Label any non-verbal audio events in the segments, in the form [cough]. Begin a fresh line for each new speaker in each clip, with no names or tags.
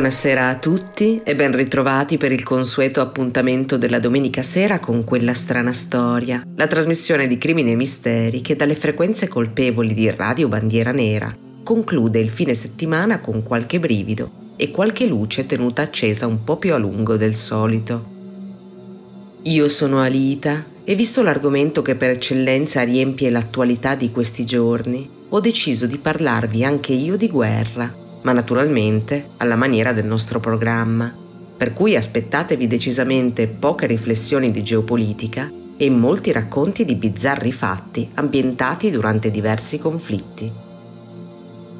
Buonasera a tutti e ben ritrovati per il consueto appuntamento della domenica sera con quella strana storia, la trasmissione di crimini e misteri che dalle frequenze colpevoli di Radio Bandiera Nera conclude il fine settimana con qualche brivido e qualche luce tenuta accesa un po' più a lungo del solito. Io sono Alita e visto l'argomento che per eccellenza riempie l'attualità di questi giorni, ho deciso di parlarvi anche io di guerra ma naturalmente alla maniera del nostro programma, per cui aspettatevi decisamente poche riflessioni di geopolitica e molti racconti di bizzarri fatti ambientati durante diversi conflitti.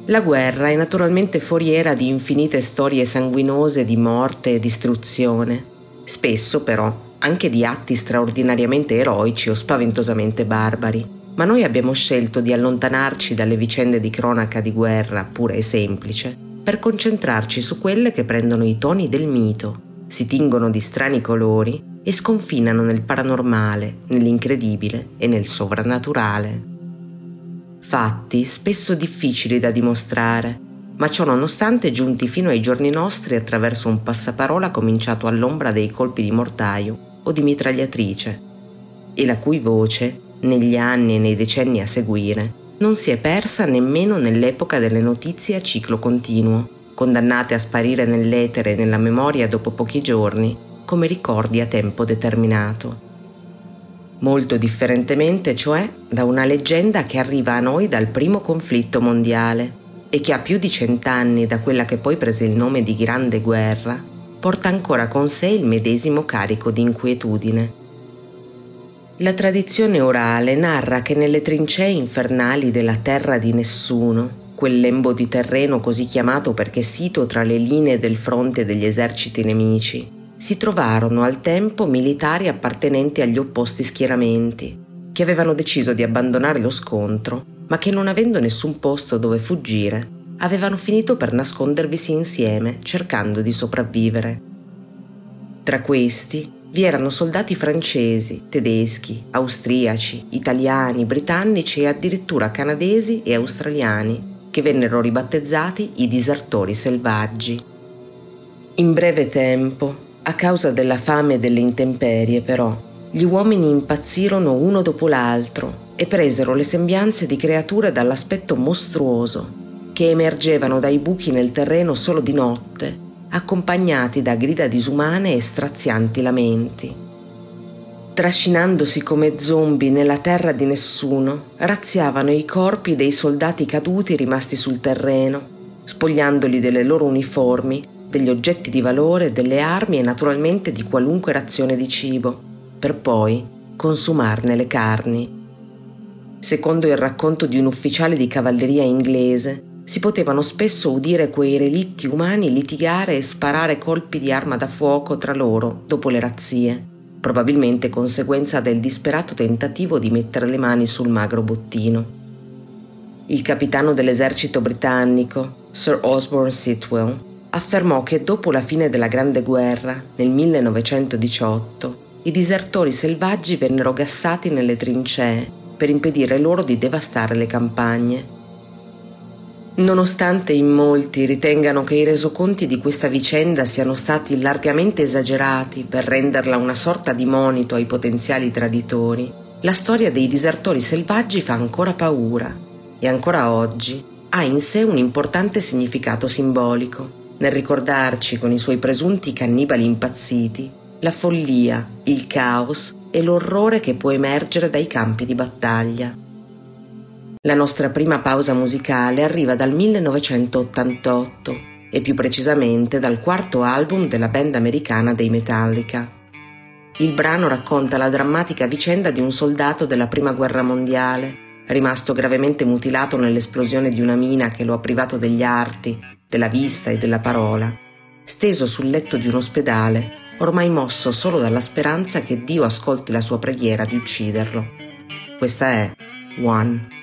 La guerra è naturalmente foriera di infinite storie sanguinose di morte e distruzione, spesso però anche di atti straordinariamente eroici o spaventosamente barbari ma noi abbiamo scelto di allontanarci dalle vicende di cronaca di guerra pura e semplice per concentrarci su quelle che prendono i toni del mito, si tingono di strani colori e sconfinano nel paranormale, nell'incredibile e nel sovrannaturale. Fatti spesso difficili da dimostrare, ma ciò nonostante giunti fino ai giorni nostri attraverso un passaparola cominciato all'ombra dei colpi di mortaio o di mitragliatrice, e la cui voce negli anni e nei decenni a seguire, non si è persa nemmeno nell'epoca delle notizie a ciclo continuo, condannate a sparire nell'etere e nella memoria dopo pochi giorni, come ricordi a tempo determinato. Molto differentemente, cioè, da una leggenda che arriva a noi dal primo conflitto mondiale e che ha più di cent'anni da quella che poi prese il nome di Grande Guerra, porta ancora con sé il medesimo carico di inquietudine la tradizione orale narra che nelle trincee infernali della terra di nessuno, quel lembo di terreno così chiamato perché sito tra le linee del fronte degli eserciti nemici, si trovarono al tempo militari appartenenti agli opposti schieramenti, che avevano deciso di abbandonare lo scontro, ma che non avendo nessun posto dove fuggire, avevano finito per nascondervisi insieme cercando di sopravvivere. Tra questi vi erano soldati francesi, tedeschi, austriaci, italiani, britannici e addirittura canadesi e australiani, che vennero ribattezzati i disertori selvaggi. In breve tempo, a causa della fame e delle intemperie però, gli uomini impazzirono uno dopo l'altro e presero le sembianze di creature dall'aspetto mostruoso, che emergevano dai buchi nel terreno solo di notte accompagnati da grida disumane e strazianti lamenti. Trascinandosi come zombie nella terra di nessuno, razziavano i corpi dei soldati caduti rimasti sul terreno, spogliandoli delle loro uniformi, degli oggetti di valore, delle armi e naturalmente di qualunque razione di cibo, per poi consumarne le carni. Secondo il racconto di un ufficiale di cavalleria inglese, si potevano spesso udire quei relitti umani litigare e sparare colpi di arma da fuoco tra loro dopo le razzie, probabilmente conseguenza del disperato tentativo di mettere le mani sul magro bottino. Il capitano dell'esercito britannico, Sir Osborne Sitwell, affermò che dopo la fine della Grande Guerra, nel 1918, i disertori selvaggi vennero gassati nelle trincee per impedire loro di devastare le campagne Nonostante in molti ritengano che i resoconti di questa vicenda siano stati largamente esagerati per renderla una sorta di monito ai potenziali traditori, la storia dei disertori selvaggi fa ancora paura e ancora oggi ha in sé un importante significato simbolico, nel ricordarci con i suoi presunti cannibali impazziti la follia, il caos e l'orrore che può emergere dai campi di battaglia. La nostra prima pausa musicale arriva dal 1988 e più precisamente dal quarto album della band americana dei Metallica. Il brano racconta la drammatica vicenda di un soldato della Prima Guerra Mondiale, rimasto gravemente mutilato nell'esplosione di una mina che lo ha privato degli arti, della vista e della parola, steso sul letto di un ospedale, ormai mosso solo dalla speranza che Dio ascolti la sua preghiera di ucciderlo. Questa è One.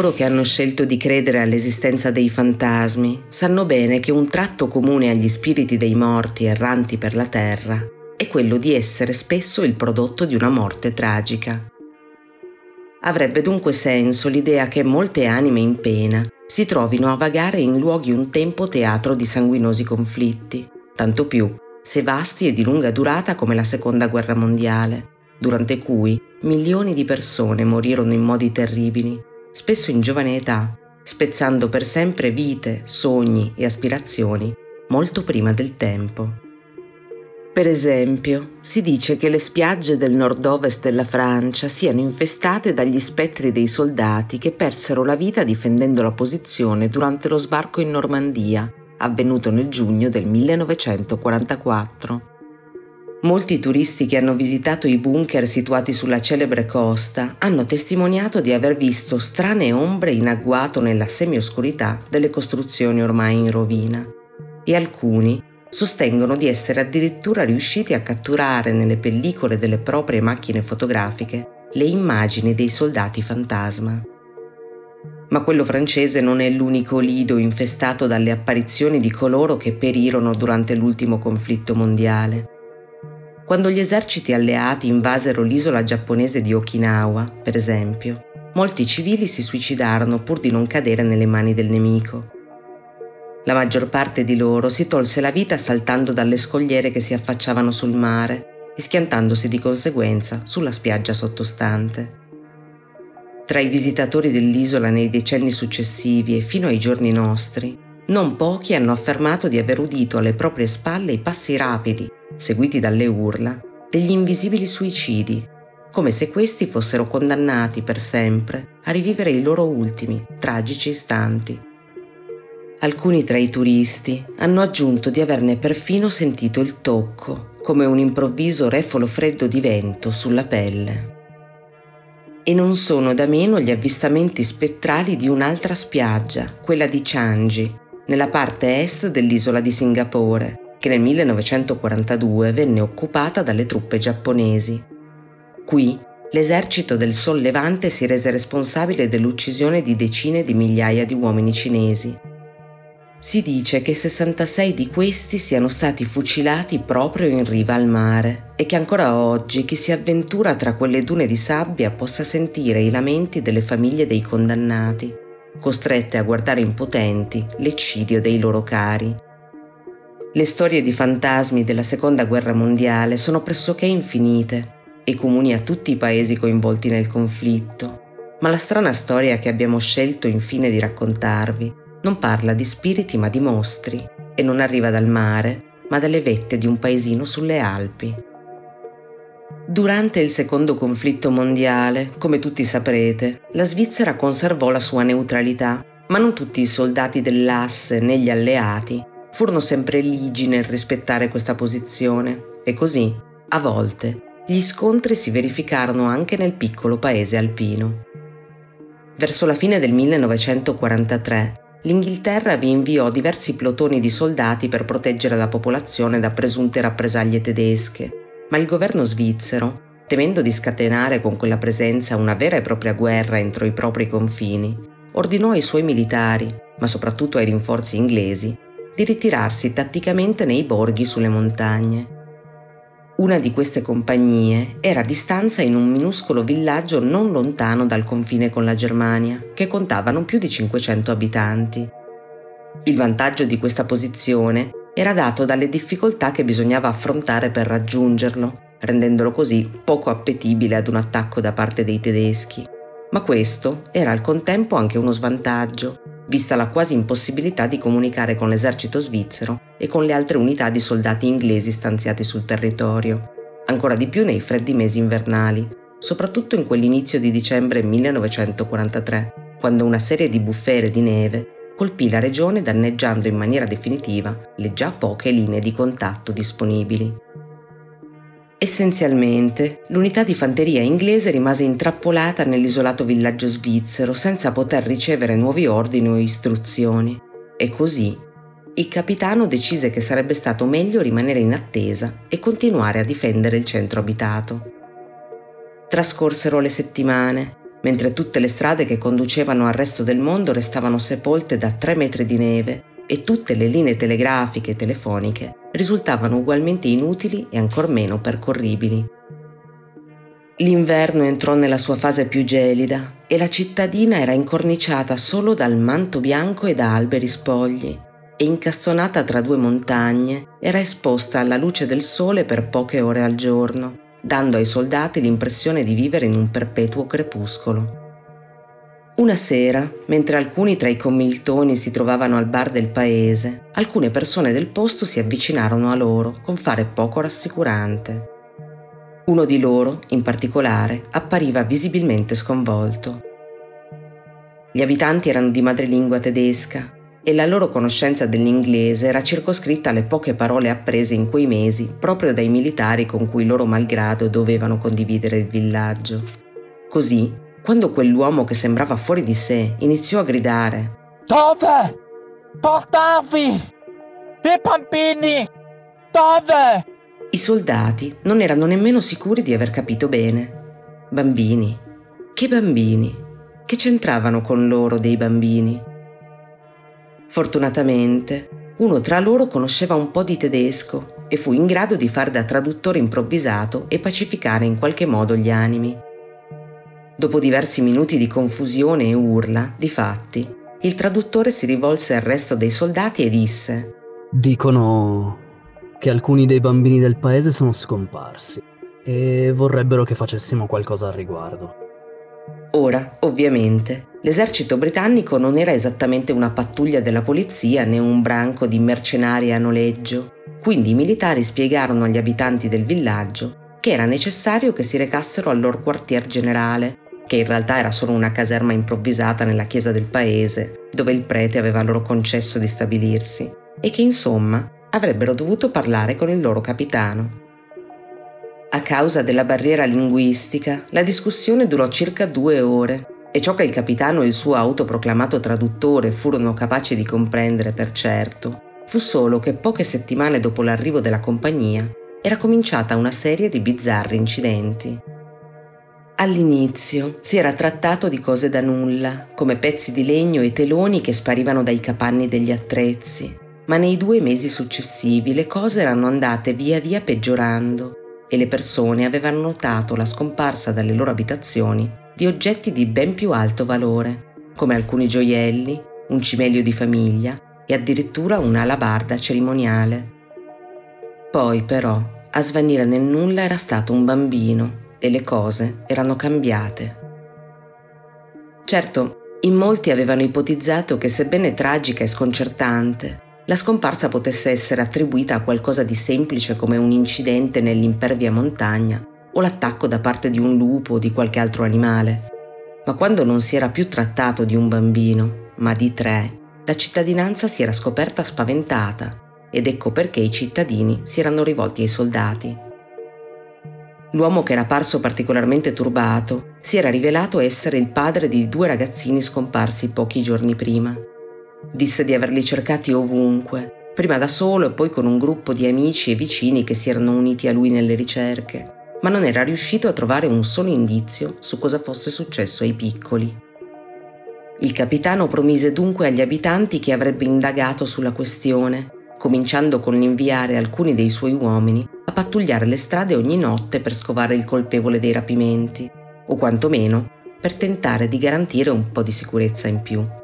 Coloro che hanno scelto di credere all'esistenza dei fantasmi sanno bene che un tratto comune agli spiriti dei morti erranti per la terra è quello di essere spesso il prodotto di una morte tragica. Avrebbe dunque senso l'idea che molte anime in pena si trovino a vagare in luoghi un tempo teatro di sanguinosi conflitti, tanto più se vasti e di lunga durata come la Seconda Guerra Mondiale, durante cui milioni di persone morirono in modi terribili spesso in giovane età, spezzando per sempre vite, sogni e aspirazioni molto prima del tempo. Per esempio, si dice che le spiagge del nord-ovest della Francia siano infestate dagli spettri dei soldati che persero la vita difendendo la posizione durante lo sbarco in Normandia, avvenuto nel giugno del 1944. Molti turisti che hanno visitato i bunker situati sulla celebre costa hanno testimoniato di aver visto strane ombre in agguato nella semioscurità delle costruzioni ormai in rovina e alcuni sostengono di essere addirittura riusciti a catturare nelle pellicole delle proprie macchine fotografiche le immagini dei soldati fantasma. Ma quello francese non è l'unico lido infestato dalle apparizioni di coloro che perirono durante l'ultimo conflitto mondiale. Quando gli eserciti alleati invasero l'isola giapponese di Okinawa, per esempio, molti civili si suicidarono pur di non cadere nelle mani del nemico. La maggior parte di loro si tolse la vita saltando dalle scogliere che si affacciavano sul mare e schiantandosi di conseguenza sulla spiaggia sottostante. Tra i visitatori dell'isola nei decenni successivi e fino ai giorni nostri, non pochi hanno affermato di aver udito alle proprie spalle i passi rapidi seguiti dalle urla, degli invisibili suicidi, come se questi fossero condannati per sempre a rivivere i loro ultimi, tragici istanti. Alcuni tra i turisti hanno aggiunto di averne perfino sentito il tocco, come un improvviso refolo freddo di vento sulla pelle. E non sono da meno gli avvistamenti spettrali di un'altra spiaggia, quella di Changi, nella parte est dell'isola di Singapore, che nel 1942 venne occupata dalle truppe giapponesi. Qui l'esercito del Sollevante si rese responsabile dell'uccisione di decine di migliaia di uomini cinesi. Si dice che 66 di questi siano stati fucilati proprio in riva al mare e che ancora oggi chi si avventura tra quelle dune di sabbia possa sentire i lamenti delle famiglie dei condannati, costrette a guardare impotenti l'eccidio dei loro cari. Le storie di fantasmi della Seconda Guerra Mondiale sono pressoché infinite e comuni a tutti i paesi coinvolti nel conflitto, ma la strana storia che abbiamo scelto infine di raccontarvi non parla di spiriti ma di mostri e non arriva dal mare, ma dalle vette di un paesino sulle Alpi. Durante il secondo conflitto mondiale, come tutti saprete, la Svizzera conservò la sua neutralità, ma non tutti i soldati dell'asse né gli alleati furono sempre ligi nel rispettare questa posizione e così, a volte, gli scontri si verificarono anche nel piccolo paese alpino. Verso la fine del 1943, l'Inghilterra vi inviò diversi plotoni di soldati per proteggere la popolazione da presunte rappresaglie tedesche, ma il governo svizzero, temendo di scatenare con quella presenza una vera e propria guerra entro i propri confini, ordinò ai suoi militari, ma soprattutto ai rinforzi inglesi, di ritirarsi tatticamente nei borghi sulle montagne. Una di queste compagnie era a distanza in un minuscolo villaggio non lontano dal confine con la Germania, che contava non più di 500 abitanti. Il vantaggio di questa posizione era dato dalle difficoltà che bisognava affrontare per raggiungerlo, rendendolo così poco appetibile ad un attacco da parte dei tedeschi. Ma questo era al contempo anche uno svantaggio, vista la quasi impossibilità di comunicare con l'esercito svizzero e con le altre unità di soldati inglesi stanziati sul territorio, ancora di più nei freddi mesi invernali, soprattutto in quell'inizio di dicembre 1943, quando una serie di bufere di neve colpì la regione danneggiando in maniera definitiva le già poche linee di contatto disponibili. Essenzialmente, l'unità di fanteria inglese rimase intrappolata nell'isolato villaggio svizzero senza poter ricevere nuovi ordini o istruzioni. E così il capitano decise che sarebbe stato meglio rimanere in attesa e continuare a difendere il centro abitato. Trascorsero le settimane mentre tutte le strade che conducevano al resto del mondo restavano sepolte da tre metri di neve e tutte le linee telegrafiche e telefoniche risultavano ugualmente inutili e ancor meno percorribili. L'inverno entrò nella sua fase più gelida e la cittadina era incorniciata solo dal manto bianco e da alberi spogli e incastonata tra due montagne era esposta alla luce del sole per poche ore al giorno, dando ai soldati l'impressione di vivere in un perpetuo crepuscolo. Una sera, mentre alcuni tra i commiltoni si trovavano al bar del paese, alcune persone del posto si avvicinarono a loro con fare poco rassicurante. Uno di loro, in particolare, appariva visibilmente sconvolto. Gli abitanti erano di madrelingua tedesca e la loro conoscenza dell'inglese era circoscritta alle poche parole apprese in quei mesi proprio dai militari con cui loro malgrado dovevano condividere il villaggio. Così quando quell'uomo che sembrava fuori di sé iniziò a gridare
Dove? Portarvi! I bambini! Dove?
I soldati non erano nemmeno sicuri di aver capito bene. Bambini? Che bambini? Che c'entravano con loro dei bambini? Fortunatamente, uno tra loro conosceva un po' di tedesco e fu in grado di fare da traduttore improvvisato e pacificare in qualche modo gli animi. Dopo diversi minuti di confusione e urla, difatti, il traduttore si rivolse al resto dei soldati e disse
Dicono che alcuni dei bambini del paese sono scomparsi e vorrebbero che facessimo qualcosa al riguardo.
Ora, ovviamente, l'esercito britannico non era esattamente una pattuglia della polizia né un branco di mercenari a noleggio, quindi i militari spiegarono agli abitanti del villaggio che era necessario che si recassero al loro quartier generale che in realtà era solo una caserma improvvisata nella chiesa del paese, dove il prete aveva loro concesso di stabilirsi, e che insomma avrebbero dovuto parlare con il loro capitano. A causa della barriera linguistica, la discussione durò circa due ore e ciò che il capitano e il suo autoproclamato traduttore furono capaci di comprendere per certo fu solo che poche settimane dopo l'arrivo della compagnia era cominciata una serie di bizzarri incidenti. All'inizio si era trattato di cose da nulla, come pezzi di legno e teloni che sparivano dai capanni degli attrezzi, ma nei due mesi successivi le cose erano andate via via peggiorando e le persone avevano notato la scomparsa dalle loro abitazioni di oggetti di ben più alto valore, come alcuni gioielli, un cimelio di famiglia e addirittura una alabarda cerimoniale. Poi però, a svanire nel nulla era stato un bambino e le cose erano cambiate. Certo, in molti avevano ipotizzato che sebbene tragica e sconcertante, la scomparsa potesse essere attribuita a qualcosa di semplice come un incidente nell'impervia montagna o l'attacco da parte di un lupo o di qualche altro animale. Ma quando non si era più trattato di un bambino, ma di tre, la cittadinanza si era scoperta spaventata ed ecco perché i cittadini si erano rivolti ai soldati. L'uomo che era parso particolarmente turbato si era rivelato essere il padre di due ragazzini scomparsi pochi giorni prima. Disse di averli cercati ovunque, prima da solo e poi con un gruppo di amici e vicini che si erano uniti a lui nelle ricerche, ma non era riuscito a trovare un solo indizio su cosa fosse successo ai piccoli. Il capitano promise dunque agli abitanti che avrebbe indagato sulla questione, cominciando con l'inviare alcuni dei suoi uomini a pattugliare le strade ogni notte per scovare il colpevole dei rapimenti, o quantomeno per tentare di garantire un po' di sicurezza in più.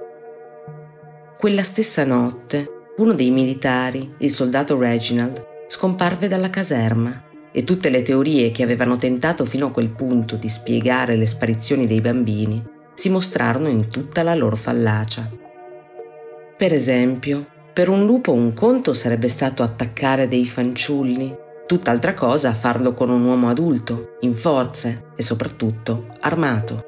Quella stessa notte, uno dei militari, il soldato Reginald, scomparve dalla caserma e tutte le teorie che avevano tentato fino a quel punto di spiegare le sparizioni dei bambini si mostrarono in tutta la loro fallacia. Per esempio, per un lupo un conto sarebbe stato attaccare dei fanciulli Tutt'altra cosa farlo con un uomo adulto, in forze e soprattutto armato.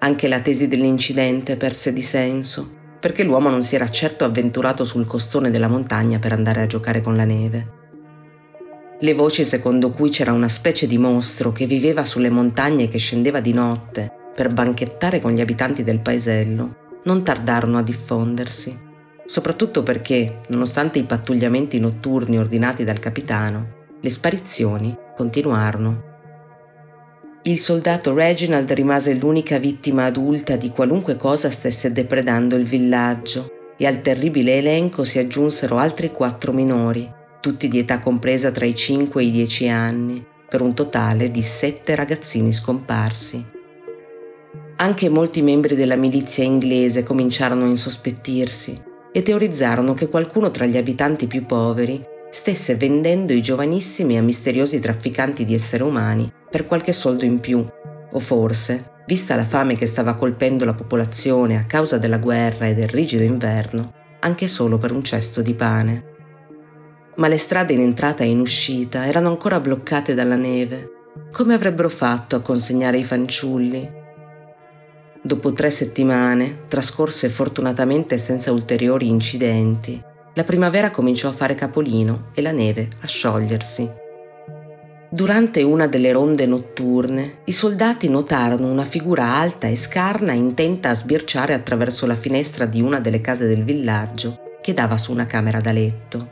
Anche la tesi dell'incidente perse di senso, perché l'uomo non si era certo avventurato sul costone della montagna per andare a giocare con la neve. Le voci secondo cui c'era una specie di mostro che viveva sulle montagne e che scendeva di notte per banchettare con gli abitanti del paesello non tardarono a diffondersi soprattutto perché, nonostante i pattugliamenti notturni ordinati dal capitano, le sparizioni continuarono. Il soldato Reginald rimase l'unica vittima adulta di qualunque cosa stesse depredando il villaggio e al terribile elenco si aggiunsero altri quattro minori, tutti di età compresa tra i 5 e i 10 anni, per un totale di sette ragazzini scomparsi. Anche molti membri della milizia inglese cominciarono a insospettirsi e teorizzarono che qualcuno tra gli abitanti più poveri stesse vendendo i giovanissimi a misteriosi trafficanti di esseri umani per qualche soldo in più, o forse, vista la fame che stava colpendo la popolazione a causa della guerra e del rigido inverno, anche solo per un cesto di pane ma le strade in entrata e in uscita erano ancora bloccate dalla neve. Come avrebbero fatto a consegnare i fanciulli? Dopo tre settimane, trascorse fortunatamente senza ulteriori incidenti, la primavera cominciò a fare capolino e la neve a sciogliersi. Durante una delle ronde notturne, i soldati notarono una figura alta e scarna intenta a sbirciare attraverso la finestra di una delle case del villaggio che dava su una camera da letto.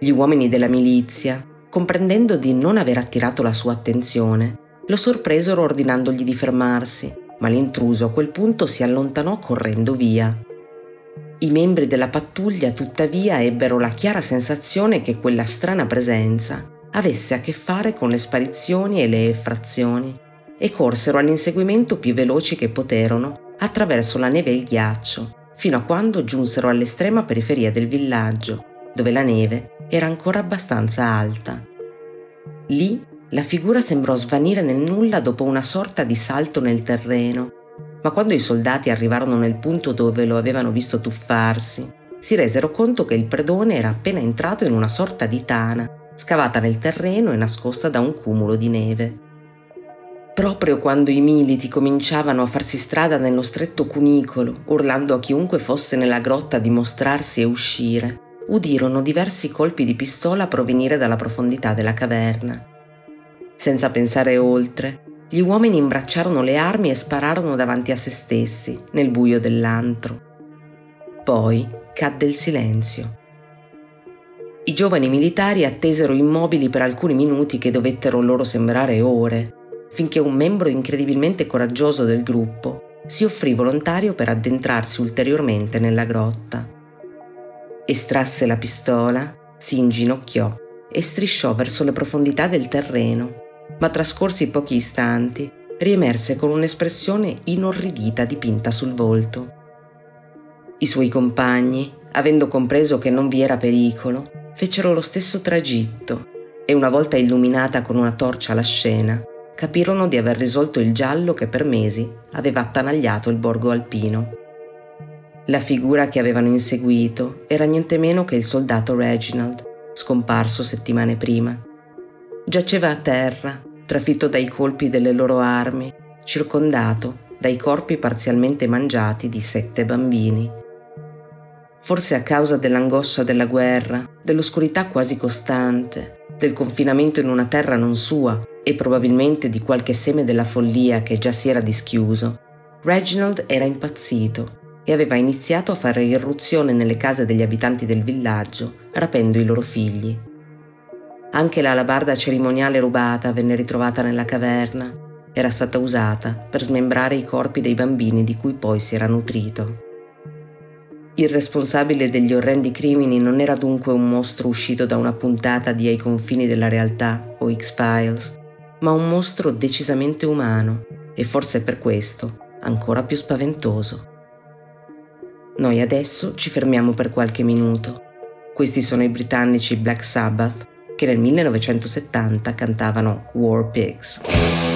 Gli uomini della milizia, comprendendo di non aver attirato la sua attenzione, lo sorpresero ordinandogli di fermarsi, ma l'intruso a quel punto si allontanò correndo via. I membri della pattuglia tuttavia ebbero la chiara sensazione che quella strana presenza avesse a che fare con le sparizioni e le effrazioni e corsero all'inseguimento più veloci che poterono attraverso la neve e il ghiaccio, fino a quando giunsero all'estrema periferia del villaggio, dove la neve era ancora abbastanza alta. Lì la figura sembrò svanire nel nulla dopo una sorta di salto nel terreno, ma quando i soldati arrivarono nel punto dove lo avevano visto tuffarsi, si resero conto che il predone era appena entrato in una sorta di tana, scavata nel terreno e nascosta da un cumulo di neve. Proprio quando i militi cominciavano a farsi strada nello stretto cunicolo, urlando a chiunque fosse nella grotta di mostrarsi e uscire, udirono diversi colpi di pistola provenire dalla profondità della caverna. Senza pensare oltre, gli uomini imbracciarono le armi e spararono davanti a se stessi, nel buio dell'antro. Poi cadde il silenzio. I giovani militari attesero immobili per alcuni minuti che dovettero loro sembrare ore, finché un membro incredibilmente coraggioso del gruppo si offrì volontario per addentrarsi ulteriormente nella grotta. Estrasse la pistola, si inginocchiò e strisciò verso le profondità del terreno, ma trascorsi pochi istanti riemerse con un'espressione inorridita dipinta sul volto. I suoi compagni, avendo compreso che non vi era pericolo, fecero lo stesso tragitto e una volta illuminata con una torcia la scena, capirono di aver risolto il giallo che per mesi aveva attanagliato il borgo alpino. La figura che avevano inseguito era niente meno che il soldato Reginald, scomparso settimane prima. Giaceva a terra, trafitto dai colpi delle loro armi, circondato dai corpi parzialmente mangiati di sette bambini. Forse a causa dell'angoscia della guerra, dell'oscurità quasi costante, del confinamento in una terra non sua e probabilmente di qualche seme della follia che già si era dischiuso, Reginald era impazzito e aveva iniziato a fare irruzione nelle case degli abitanti del villaggio, rapendo i loro figli. Anche l'alabarda cerimoniale rubata venne ritrovata nella caverna. Era stata usata per smembrare i corpi dei bambini di cui poi si era nutrito. Il responsabile degli orrendi crimini non era dunque un mostro uscito da una puntata di Ai confini della realtà o X-Files, ma un mostro decisamente umano e forse per questo ancora più spaventoso. Noi adesso ci fermiamo per qualche minuto. Questi sono i britannici Black Sabbath che nel 1970 cantavano War Pigs.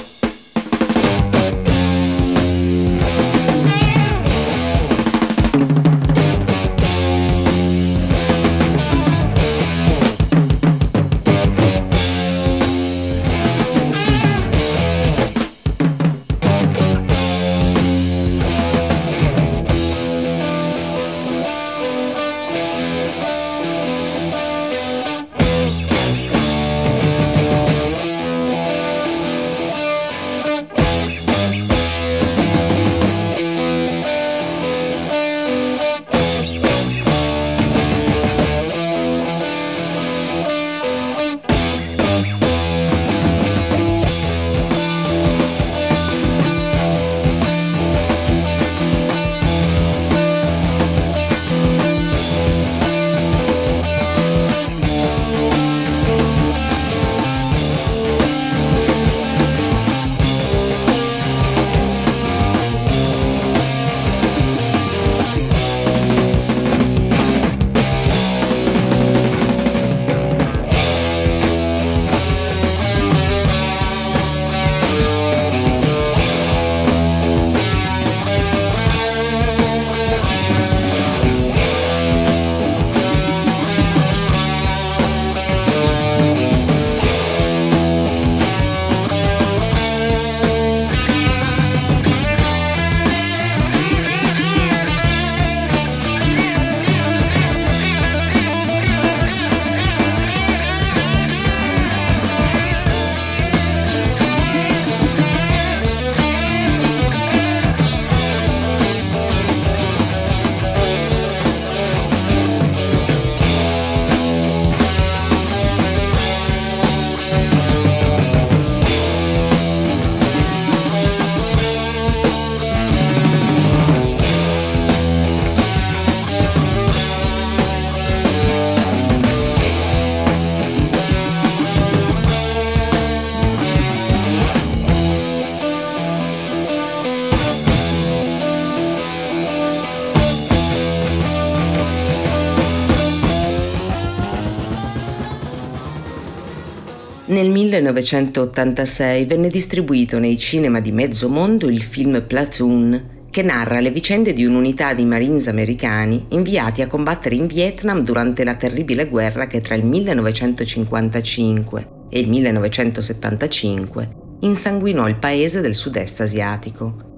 Nel 1986 venne distribuito nei cinema di mezzo mondo il film Platoon, che narra le vicende di un'unità di Marines americani inviati a combattere in Vietnam durante la terribile guerra che tra il 1955 e il 1975 insanguinò il paese del sud-est asiatico.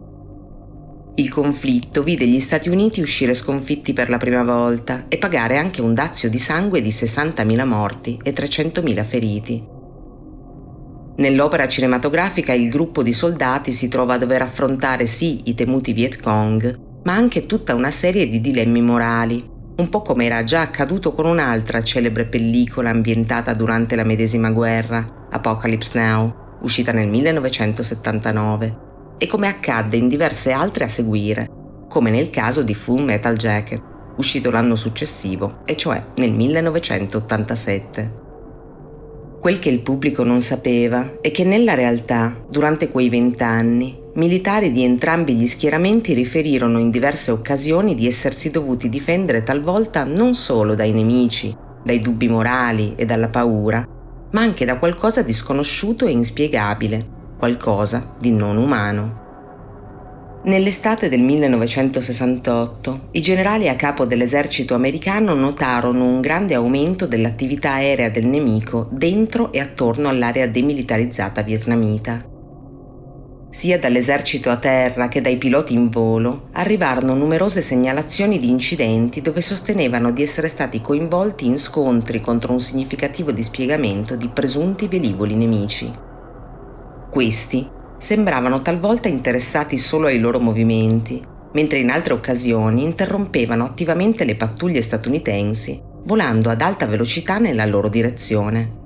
Il conflitto vide gli Stati Uniti uscire sconfitti per la prima volta e pagare anche un dazio di sangue di 60.000 morti e 300.000 feriti. Nell'opera cinematografica il gruppo di soldati si trova a dover affrontare sì i temuti Viet Cong, ma anche tutta una serie di dilemmi morali, un po' come era già accaduto con un'altra celebre pellicola ambientata durante la medesima guerra, Apocalypse Now, uscita nel 1979, e come accadde in diverse altre a seguire, come nel caso di Full Metal Jacket, uscito l'anno successivo, e cioè nel 1987. Quel che il pubblico non sapeva è che nella realtà, durante quei vent'anni, militari di entrambi gli schieramenti riferirono in diverse occasioni di essersi dovuti difendere talvolta non solo dai nemici, dai dubbi morali e dalla paura, ma anche da qualcosa di sconosciuto e inspiegabile, qualcosa di non umano. Nell'estate del 1968 i generali a capo dell'esercito americano notarono un grande aumento dell'attività aerea del nemico dentro e attorno all'area demilitarizzata vietnamita. Sia dall'esercito a terra che dai piloti in volo arrivarono numerose segnalazioni di incidenti dove sostenevano di essere stati coinvolti in scontri contro un significativo dispiegamento di presunti velivoli nemici. Questi sembravano talvolta interessati solo ai loro movimenti, mentre in altre occasioni interrompevano attivamente le pattuglie statunitensi, volando ad alta velocità nella loro direzione.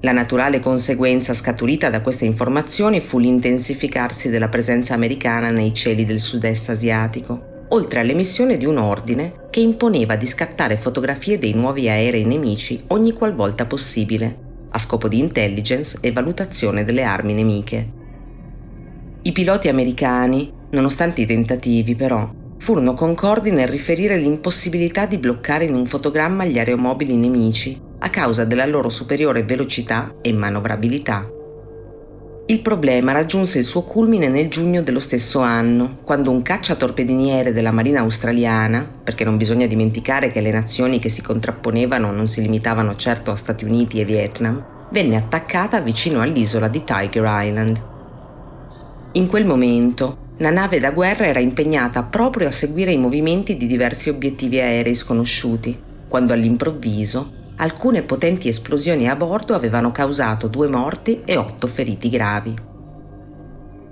La naturale conseguenza scaturita da queste informazioni fu l'intensificarsi della presenza americana nei cieli del sud-est asiatico, oltre all'emissione di un ordine che imponeva di scattare fotografie dei nuovi aerei nemici ogni qualvolta possibile, a scopo di intelligence e valutazione delle armi nemiche. I piloti americani, nonostante i tentativi però, furono concordi nel riferire l'impossibilità di bloccare in un fotogramma gli aeromobili nemici a causa della loro superiore velocità e manovrabilità. Il problema raggiunse il suo culmine nel giugno dello stesso anno, quando un cacciatorpediniere della Marina australiana, perché non bisogna dimenticare che le nazioni che si contrapponevano non si limitavano certo a Stati Uniti e Vietnam, venne attaccata vicino all'isola di Tiger Island. In quel momento la nave da guerra era impegnata proprio a seguire i movimenti di diversi obiettivi aerei sconosciuti, quando all'improvviso alcune potenti esplosioni a bordo avevano causato due morti e otto feriti gravi.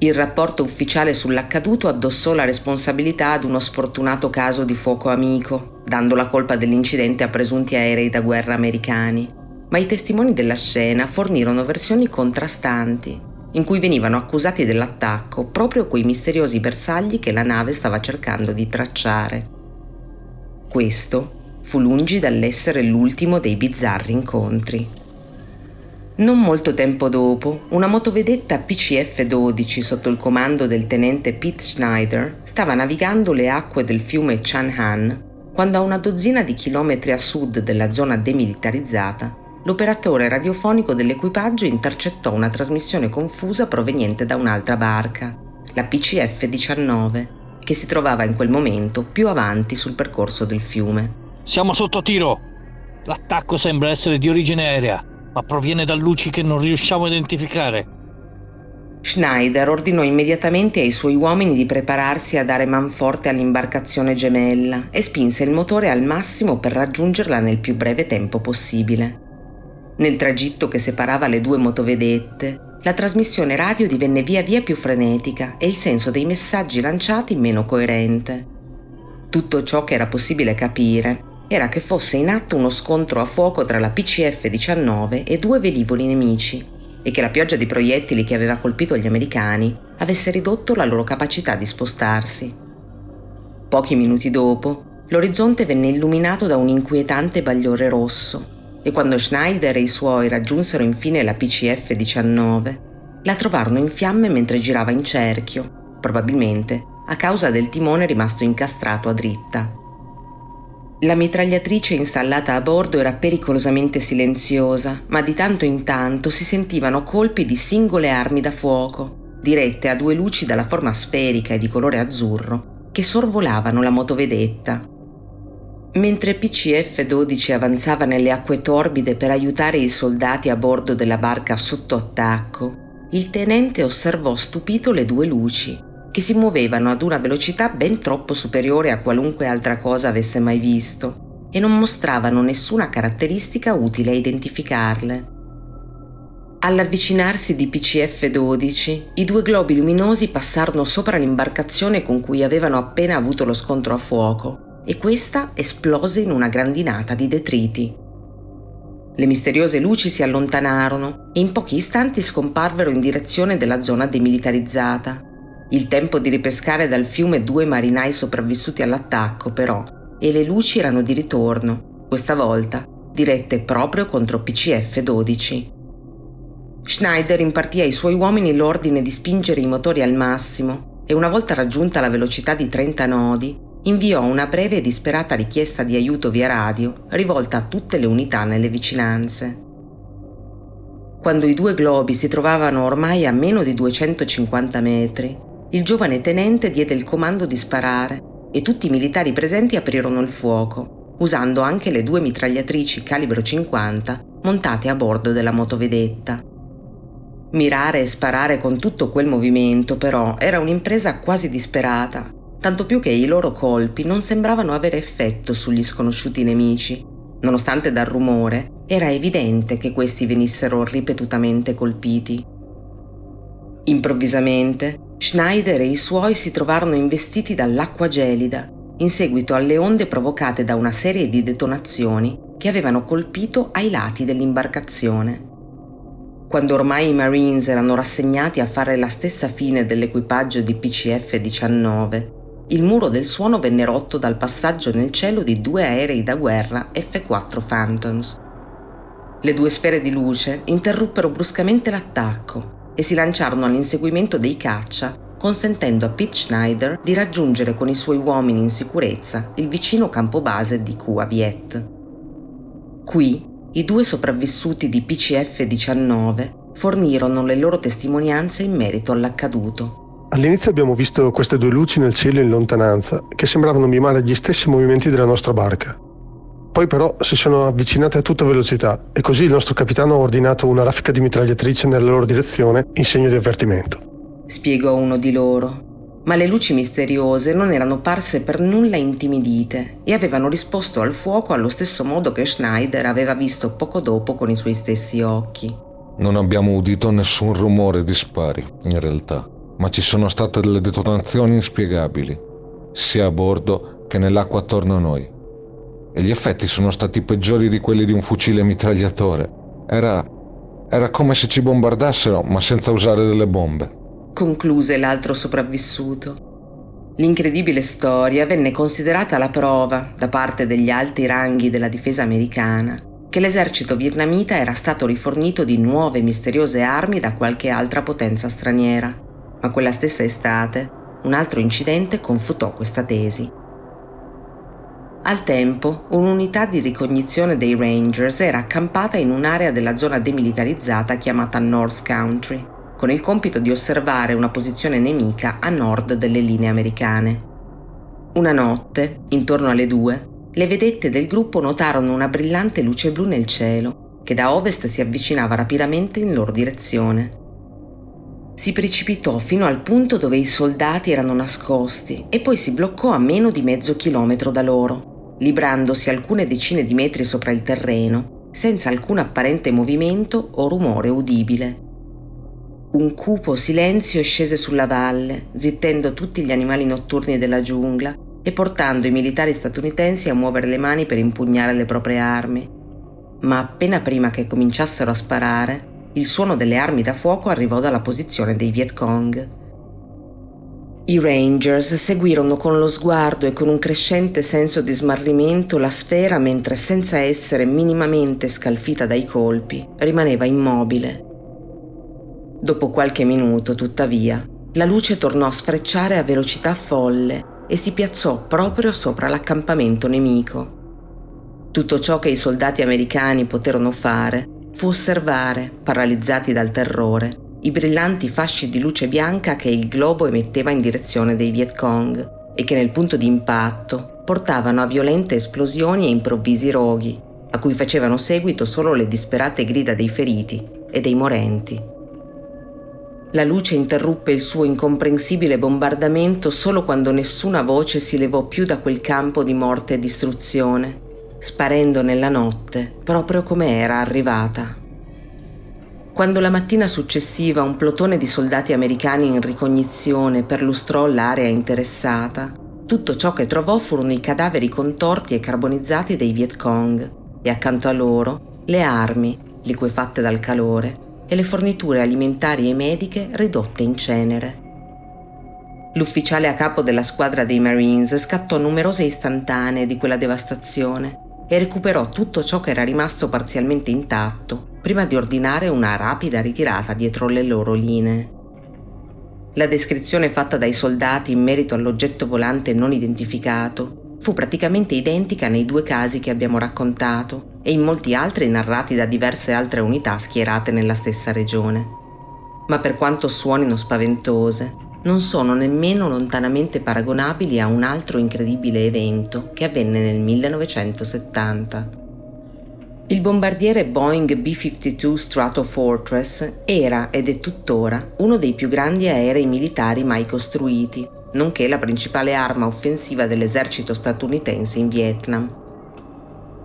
Il rapporto ufficiale sull'accaduto addossò la responsabilità ad uno sfortunato caso di fuoco amico, dando la colpa dell'incidente a presunti aerei da guerra americani, ma i testimoni della scena fornirono versioni contrastanti in cui venivano accusati dell'attacco proprio quei misteriosi bersagli che la nave stava cercando di tracciare. Questo fu lungi dall'essere l'ultimo dei bizzarri incontri. Non molto tempo dopo, una motovedetta PCF-12 sotto il comando del tenente Pete Schneider stava navigando le acque del fiume Chanhan quando a una dozzina di chilometri a sud della zona demilitarizzata l'operatore radiofonico dell'equipaggio intercettò una trasmissione confusa proveniente da un'altra barca, la PCF-19, che si trovava in quel momento più avanti sul percorso del fiume.
Siamo sotto tiro! L'attacco sembra essere di origine aerea, ma proviene da luci che non riusciamo a identificare.
Schneider ordinò immediatamente ai suoi uomini di prepararsi a dare manforte all'imbarcazione gemella e spinse il motore al massimo per raggiungerla nel più breve tempo possibile. Nel tragitto che separava le due motovedette, la trasmissione radio divenne via via più frenetica e il senso dei messaggi lanciati meno coerente. Tutto ciò che era possibile capire era che fosse in atto uno scontro a fuoco tra la PCF-19 e due velivoli nemici e che la pioggia di proiettili che aveva colpito gli americani avesse ridotto la loro capacità di spostarsi. Pochi minuti dopo, l'orizzonte venne illuminato da un inquietante bagliore rosso e quando Schneider e i suoi raggiunsero infine la PCF-19, la trovarono in fiamme mentre girava in cerchio, probabilmente a causa del timone rimasto incastrato a dritta. La mitragliatrice installata a bordo era pericolosamente silenziosa, ma di tanto in tanto si sentivano colpi di singole armi da fuoco, dirette a due luci dalla forma sferica e di colore azzurro, che sorvolavano la motovedetta. Mentre PCF-12 avanzava nelle acque torbide per aiutare i soldati a bordo della barca sotto attacco, il tenente osservò stupito le due luci che si muovevano ad una velocità ben troppo superiore a qualunque altra cosa avesse mai visto e non mostravano nessuna caratteristica utile a identificarle. All'avvicinarsi di PCF-12, i due globi luminosi passarono sopra l'imbarcazione con cui avevano appena avuto lo scontro a fuoco e questa esplose in una grandinata di detriti. Le misteriose luci si allontanarono e in pochi istanti scomparvero in direzione della zona demilitarizzata, il tempo di ripescare dal fiume due marinai sopravvissuti all'attacco, però, e le luci erano di ritorno, questa volta dirette proprio contro PCF-12. Schneider impartì ai suoi uomini l'ordine di spingere i motori al massimo e una volta raggiunta la velocità di 30 nodi, inviò una breve e disperata richiesta di aiuto via radio rivolta a tutte le unità nelle vicinanze. Quando i due globi si trovavano ormai a meno di 250 metri, il giovane tenente diede il comando di sparare e tutti i militari presenti aprirono il fuoco, usando anche le due mitragliatrici calibro 50 montate a bordo della motovedetta. Mirare e sparare con tutto quel movimento, però, era un'impresa quasi disperata, tanto più che i loro colpi non sembravano avere effetto sugli sconosciuti nemici. Nonostante dal rumore, era evidente che questi venissero ripetutamente colpiti. Improvvisamente, Schneider e i suoi si trovarono investiti dall'acqua gelida, in seguito alle onde provocate da una serie di detonazioni che avevano colpito ai lati dell'imbarcazione. Quando ormai i Marines erano rassegnati a fare la stessa fine dell'equipaggio di PCF-19, il muro del suono venne rotto dal passaggio nel cielo di due aerei da guerra F-4 Phantoms. Le due sfere di luce interruppero bruscamente l'attacco e si lanciarono all'inseguimento dei caccia, consentendo a Pete Schneider di raggiungere con i suoi uomini in sicurezza il vicino campo base di Kua Viet. Qui i due sopravvissuti di PCF-19 fornirono le loro testimonianze in merito all'accaduto.
All'inizio abbiamo visto queste due luci nel cielo in lontananza che sembravano mimare gli stessi movimenti della nostra barca. Poi però si sono avvicinate a tutta velocità e così il nostro capitano ha ordinato una raffica di mitragliatrice nella loro direzione in segno di avvertimento.
Spiegò uno di loro. Ma le luci misteriose non erano parse per nulla intimidite e avevano risposto al fuoco allo stesso modo che Schneider aveva visto poco dopo con i suoi stessi occhi.
Non abbiamo udito nessun rumore di spari, in realtà, ma ci sono state delle detonazioni inspiegabili, sia a bordo che nell'acqua attorno a noi e gli effetti sono stati peggiori di quelli di un fucile mitragliatore. Era. era come se ci bombardassero, ma senza usare delle bombe.
Concluse l'altro sopravvissuto. L'incredibile storia venne considerata la prova, da parte degli alti ranghi della difesa americana, che l'esercito vietnamita era stato rifornito di nuove misteriose armi da qualche altra potenza straniera. Ma quella stessa estate, un altro incidente confutò questa tesi. Al tempo, un'unità di ricognizione dei Rangers era accampata in un'area della zona demilitarizzata chiamata North Country, con il compito di osservare una posizione nemica a nord delle linee americane. Una notte, intorno alle due, le vedette del gruppo notarono una brillante luce blu nel cielo, che da ovest si avvicinava rapidamente in loro direzione. Si precipitò fino al punto dove i soldati erano nascosti e poi si bloccò a meno di mezzo chilometro da loro librandosi alcune decine di metri sopra il terreno, senza alcun apparente movimento o rumore udibile. Un cupo silenzio scese sulla valle, zittendo tutti gli animali notturni della giungla e portando i militari statunitensi a muovere le mani per impugnare le proprie armi. Ma appena prima che cominciassero a sparare, il suono delle armi da fuoco arrivò dalla posizione dei Viet Cong. I Rangers seguirono con lo sguardo e con un crescente senso di smarrimento la sfera mentre senza essere minimamente scalfita dai colpi rimaneva immobile. Dopo qualche minuto, tuttavia, la luce tornò a sfrecciare a velocità folle e si piazzò proprio sopra l'accampamento nemico. Tutto ciò che i soldati americani poterono fare fu osservare, paralizzati dal terrore, i brillanti fasci di luce bianca che il globo emetteva in direzione dei Viet Cong e che nel punto di impatto portavano a violente esplosioni e improvvisi roghi, a cui facevano seguito solo le disperate grida dei feriti e dei morenti. La luce interruppe il suo incomprensibile bombardamento solo quando nessuna voce si levò più da quel campo di morte e distruzione, sparendo nella notte proprio come era arrivata. Quando la mattina successiva un plotone di soldati americani in ricognizione perlustrò l'area interessata, tutto ciò che trovò furono i cadaveri contorti e carbonizzati dei Viet Cong e accanto a loro le armi, liquefatte dal calore, e le forniture alimentari e mediche ridotte in cenere. L'ufficiale a capo della squadra dei Marines scattò numerose istantanee di quella devastazione e recuperò tutto ciò che era rimasto parzialmente intatto prima di ordinare una rapida ritirata dietro le loro linee. La descrizione fatta dai soldati in merito all'oggetto volante non identificato fu praticamente identica nei due casi che abbiamo raccontato e in molti altri narrati da diverse altre unità schierate nella stessa regione. Ma per quanto suonino spaventose, non sono nemmeno lontanamente paragonabili a un altro incredibile evento che avvenne nel 1970. Il bombardiere Boeing B-52 Stratofortress era ed è tuttora uno dei più grandi aerei militari mai costruiti, nonché la principale arma offensiva dell'esercito statunitense in Vietnam.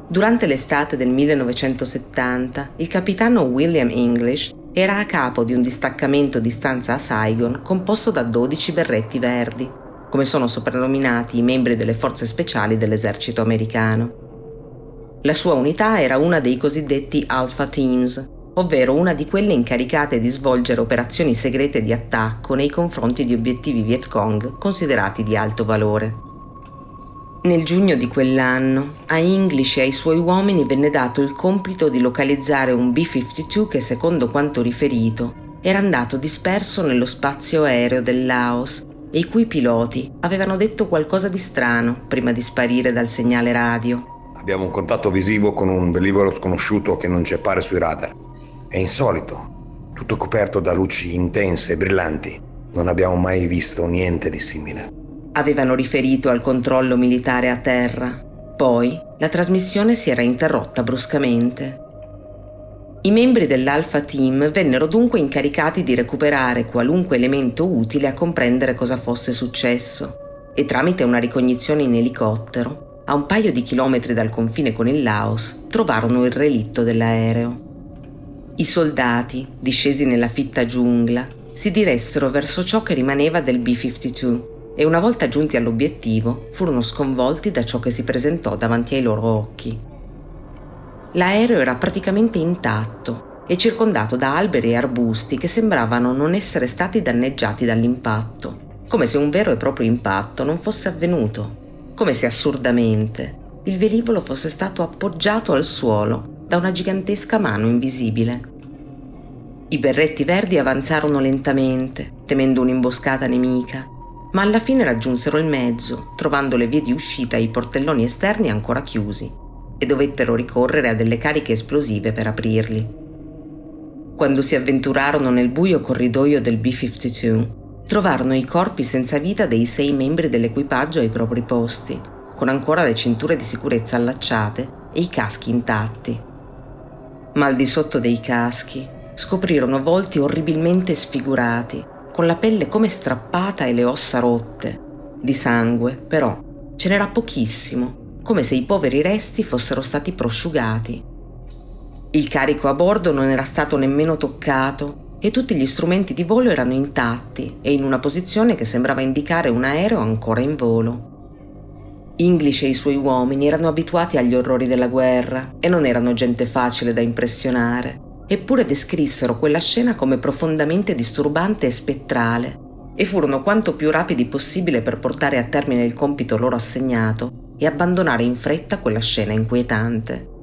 Durante l'estate del 1970, il capitano William English era a capo di un distaccamento di stanza a Saigon composto da 12 berretti verdi, come sono soprannominati i membri delle forze speciali dell'esercito americano. La sua unità era una dei cosiddetti Alpha Teams, ovvero una di quelle incaricate di svolgere operazioni segrete di attacco nei confronti di obiettivi Viet Cong considerati di alto valore. Nel giugno di quell'anno, a English e ai suoi uomini venne dato il compito di localizzare un B-52 che, secondo quanto riferito, era andato disperso nello spazio aereo del Laos e i cui piloti avevano detto qualcosa di strano prima di sparire dal segnale radio.
Abbiamo un contatto visivo con un velivolo sconosciuto che non ci appare sui radar. È insolito, tutto coperto da luci intense e brillanti. Non abbiamo mai visto niente di simile.
Avevano riferito al controllo militare a terra. Poi la trasmissione si era interrotta bruscamente. I membri dell'Alpha Team vennero dunque incaricati di recuperare qualunque elemento utile a comprendere cosa fosse successo e tramite una ricognizione in elicottero a un paio di chilometri dal confine con il Laos, trovarono il relitto dell'aereo. I soldati, discesi nella fitta giungla, si diressero verso ciò che rimaneva del B-52 e una volta giunti all'obiettivo furono sconvolti da ciò che si presentò davanti ai loro occhi. L'aereo era praticamente intatto e circondato da alberi e arbusti che sembravano non essere stati danneggiati dall'impatto, come se un vero e proprio impatto non fosse avvenuto come se assurdamente il velivolo fosse stato appoggiato al suolo da una gigantesca mano invisibile. I berretti verdi avanzarono lentamente, temendo un'imboscata nemica, ma alla fine raggiunsero il mezzo, trovando le vie di uscita e i portelloni esterni ancora chiusi, e dovettero ricorrere a delle cariche esplosive per aprirli. Quando si avventurarono nel buio corridoio del B-52, trovarono i corpi senza vita dei sei membri dell'equipaggio ai propri posti, con ancora le cinture di sicurezza allacciate e i caschi intatti. Ma al di sotto dei caschi scoprirono volti orribilmente sfigurati, con la pelle come strappata e le ossa rotte. Di sangue, però, ce n'era pochissimo, come se i poveri resti fossero stati prosciugati. Il carico a bordo non era stato nemmeno toccato e tutti gli strumenti di volo erano intatti e in una posizione che sembrava indicare un aereo ancora in volo. English e i suoi uomini erano abituati agli orrori della guerra e non erano gente facile da impressionare, eppure descrissero quella scena come profondamente disturbante e spettrale e furono quanto più rapidi possibile per portare a termine il compito loro assegnato e abbandonare in fretta quella scena inquietante.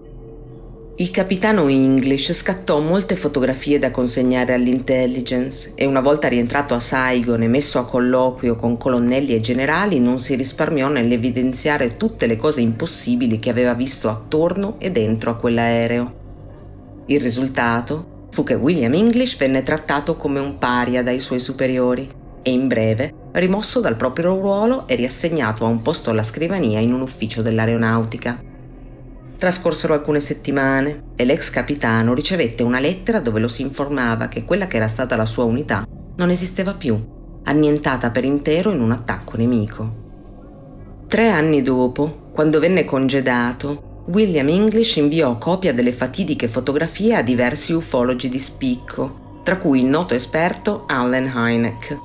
Il capitano English scattò molte fotografie da consegnare all'intelligence e una volta rientrato a Saigon e messo a colloquio con colonnelli e generali non si risparmiò nell'evidenziare tutte le cose impossibili che aveva visto attorno e dentro a quell'aereo. Il risultato fu che William English venne trattato come un paria dai suoi superiori e in breve rimosso dal proprio ruolo e riassegnato a un posto alla scrivania in un ufficio dell'aeronautica. Trascorsero alcune settimane e l'ex capitano ricevette una lettera dove lo si informava che quella che era stata la sua unità non esisteva più, annientata per intero in un attacco nemico. Tre anni dopo, quando venne congedato, William English inviò copia delle fatidiche fotografie a diversi ufologi di spicco, tra cui il noto esperto Allen Hynek.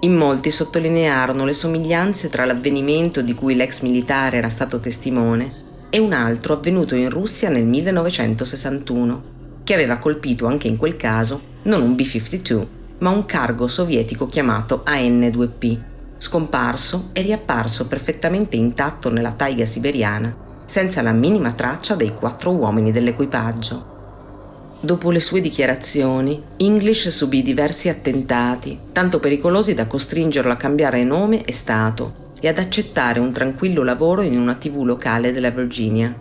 In molti sottolinearono le somiglianze tra l'avvenimento di cui l'ex militare era stato testimone e un altro avvenuto in Russia nel 1961, che aveva colpito anche in quel caso non un B-52, ma un cargo sovietico chiamato AN-2P, scomparso e riapparso perfettamente intatto nella taiga siberiana, senza la minima traccia dei quattro uomini dell'equipaggio. Dopo le sue dichiarazioni, English subì diversi attentati, tanto pericolosi da costringerlo a cambiare nome e stato, e ad accettare un tranquillo lavoro in una tv locale della Virginia.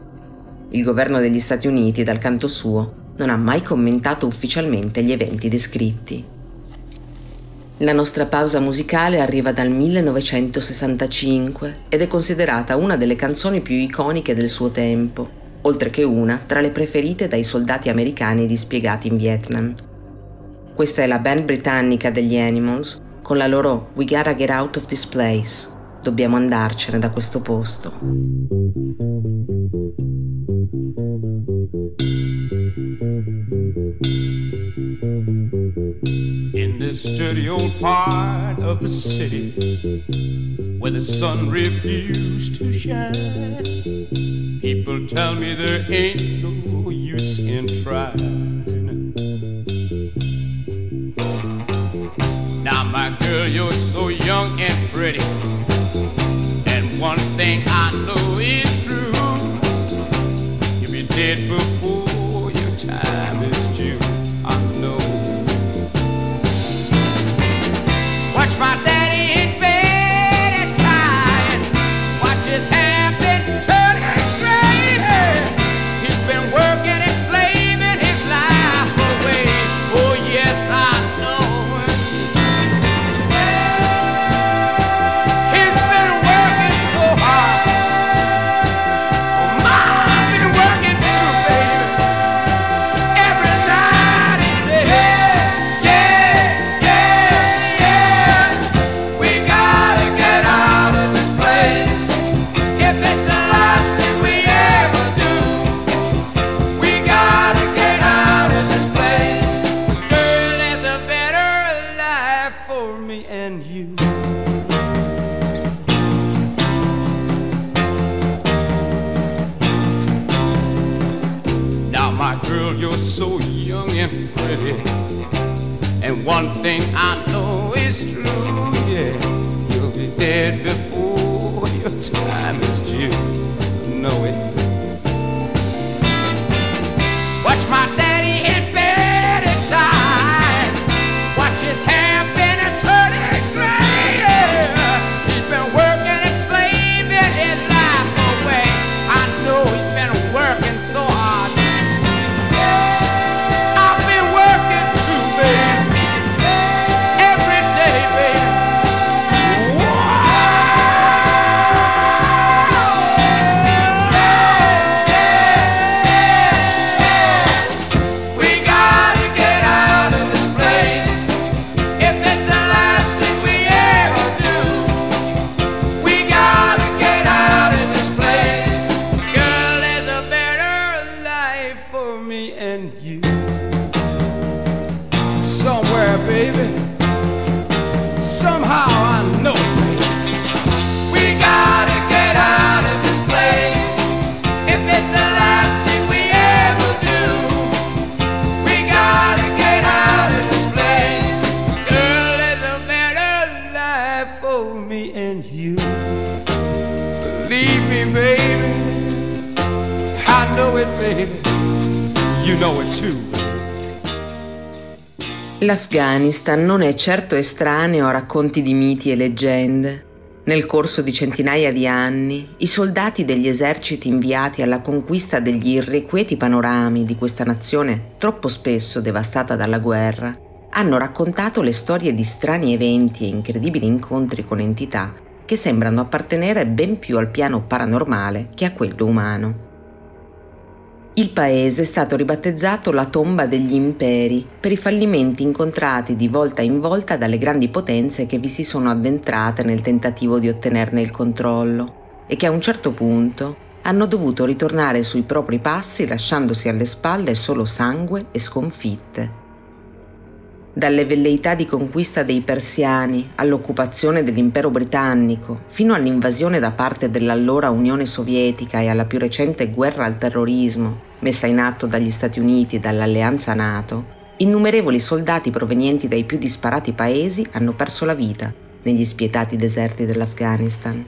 Il governo degli Stati Uniti, dal canto suo, non ha mai commentato ufficialmente gli eventi descritti. La nostra pausa musicale arriva dal 1965 ed è considerata una delle canzoni più iconiche del suo tempo, oltre che una tra le preferite dai soldati americani dispiegati in Vietnam. Questa è la band britannica degli Animals con la loro We Gotta Get Out of This Place. Dobbiamo andarcene da questo posto.
This dirty old part of the city where the sun refused to shine, people tell me there ain't no use in trying. Now, my girl, you're so young and pretty. And one thing I know is true. You'll be dead before
L'Afghanistan non è certo estraneo a racconti di miti e leggende. Nel corso di centinaia di anni, i soldati degli eserciti inviati alla conquista degli irrequieti panorami di questa nazione, troppo spesso devastata dalla guerra, hanno raccontato le storie di strani eventi e incredibili incontri con entità che sembrano appartenere ben più al piano paranormale che a quello umano. Il paese è stato ribattezzato la tomba degli imperi per i fallimenti incontrati di volta in volta dalle grandi potenze che vi si sono addentrate nel tentativo di ottenerne il controllo e che a un certo punto hanno dovuto ritornare sui propri passi lasciandosi alle spalle solo sangue e sconfitte. Dalle velleità di conquista dei persiani all'occupazione dell'impero britannico, fino all'invasione da parte dell'allora Unione Sovietica e alla più recente guerra al terrorismo messa in atto dagli Stati Uniti e dall'alleanza NATO, innumerevoli soldati provenienti dai più disparati paesi hanno perso la vita negli spietati deserti dell'Afghanistan.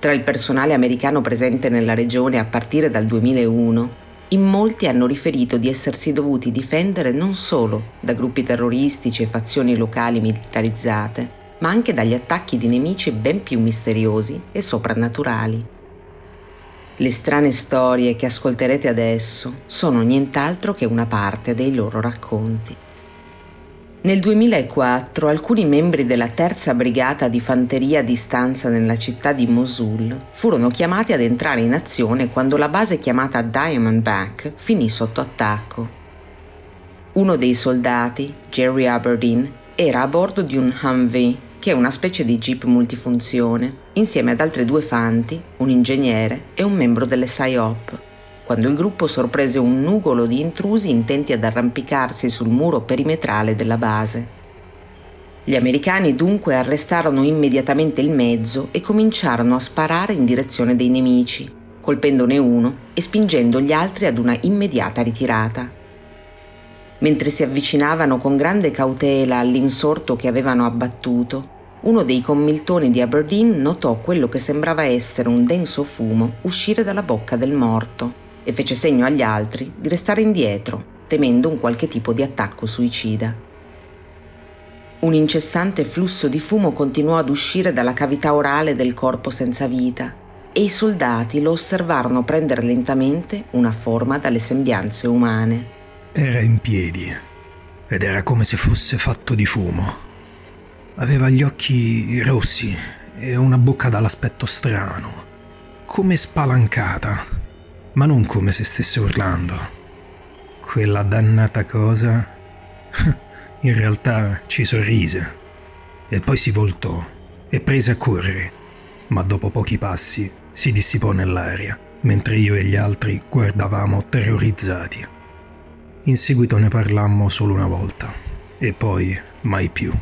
Tra il personale americano presente nella regione a partire dal 2001, in molti hanno riferito di essersi dovuti difendere non solo da gruppi terroristici e fazioni locali militarizzate, ma anche dagli attacchi di nemici ben più misteriosi e soprannaturali. Le strane storie che ascolterete adesso sono nient'altro che una parte dei loro racconti. Nel 2004 alcuni membri della terza brigata di fanteria di stanza nella città di Mosul furono chiamati ad entrare in azione quando la base chiamata Diamondback finì sotto attacco. Uno dei soldati, Jerry Aberdeen, era a bordo di un Humvee che è una specie di jeep multifunzione, insieme ad altre due fanti, un ingegnere e un membro delle PSYOP, quando il gruppo sorprese un nugolo di intrusi intenti ad arrampicarsi sul muro perimetrale della base. Gli americani dunque arrestarono immediatamente il mezzo e cominciarono a sparare in direzione dei nemici, colpendone uno e spingendo gli altri ad una immediata ritirata. Mentre si avvicinavano con grande cautela all'insorto che avevano abbattuto, uno dei commiltoni di Aberdeen notò quello che sembrava essere un denso fumo uscire dalla bocca del morto e fece segno agli altri di restare indietro, temendo un qualche tipo di attacco suicida. Un incessante flusso di fumo continuò ad uscire dalla cavità orale del corpo senza vita e i soldati lo osservarono prendere lentamente una forma dalle sembianze umane.
Era in piedi ed era come se fosse fatto di fumo. Aveva gli occhi rossi e una bocca dall'aspetto strano, come spalancata, ma non come se stesse urlando. Quella dannata cosa [laughs] in realtà ci sorrise e poi si voltò e prese a correre, ma dopo pochi passi si dissipò nell'aria, mentre io e gli altri guardavamo terrorizzati. In seguito ne parlammo solo una volta e poi mai più.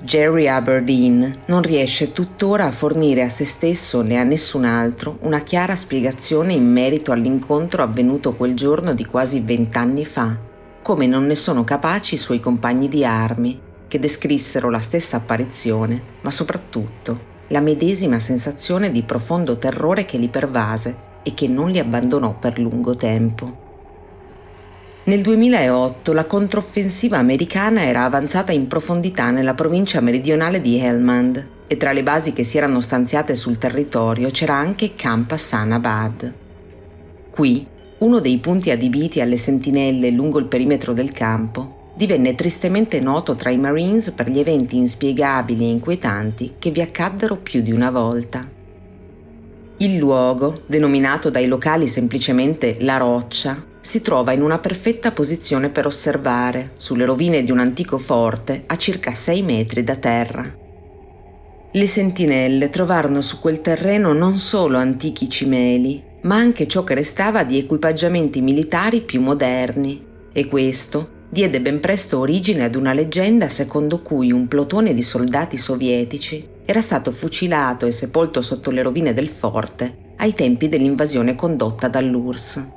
Jerry Aberdeen non riesce tuttora a fornire a se stesso né a nessun altro una chiara spiegazione in merito all'incontro avvenuto quel giorno di quasi vent'anni fa, come non ne sono capaci i suoi compagni di armi, che descrissero la stessa apparizione, ma soprattutto la medesima sensazione di profondo terrore che li pervase e che non li abbandonò per lungo tempo. Nel 2008 la controffensiva americana era avanzata in profondità nella provincia meridionale di Helmand e tra le basi che si erano stanziate sul territorio c'era anche Camp Hassanabad. Qui, uno dei punti adibiti alle sentinelle lungo il perimetro del campo, divenne tristemente noto tra i Marines per gli eventi inspiegabili e inquietanti che vi accaddero più di una volta. Il luogo, denominato dai locali semplicemente La Roccia, si trova in una perfetta posizione per osservare, sulle rovine di un antico forte a circa 6 metri da terra. Le sentinelle trovarono su quel terreno non solo antichi cimeli, ma anche ciò che restava di equipaggiamenti militari più moderni, e questo diede ben presto origine ad una leggenda secondo cui un plotone di soldati sovietici era stato fucilato e sepolto sotto le rovine del forte ai tempi dell'invasione condotta dall'URSS.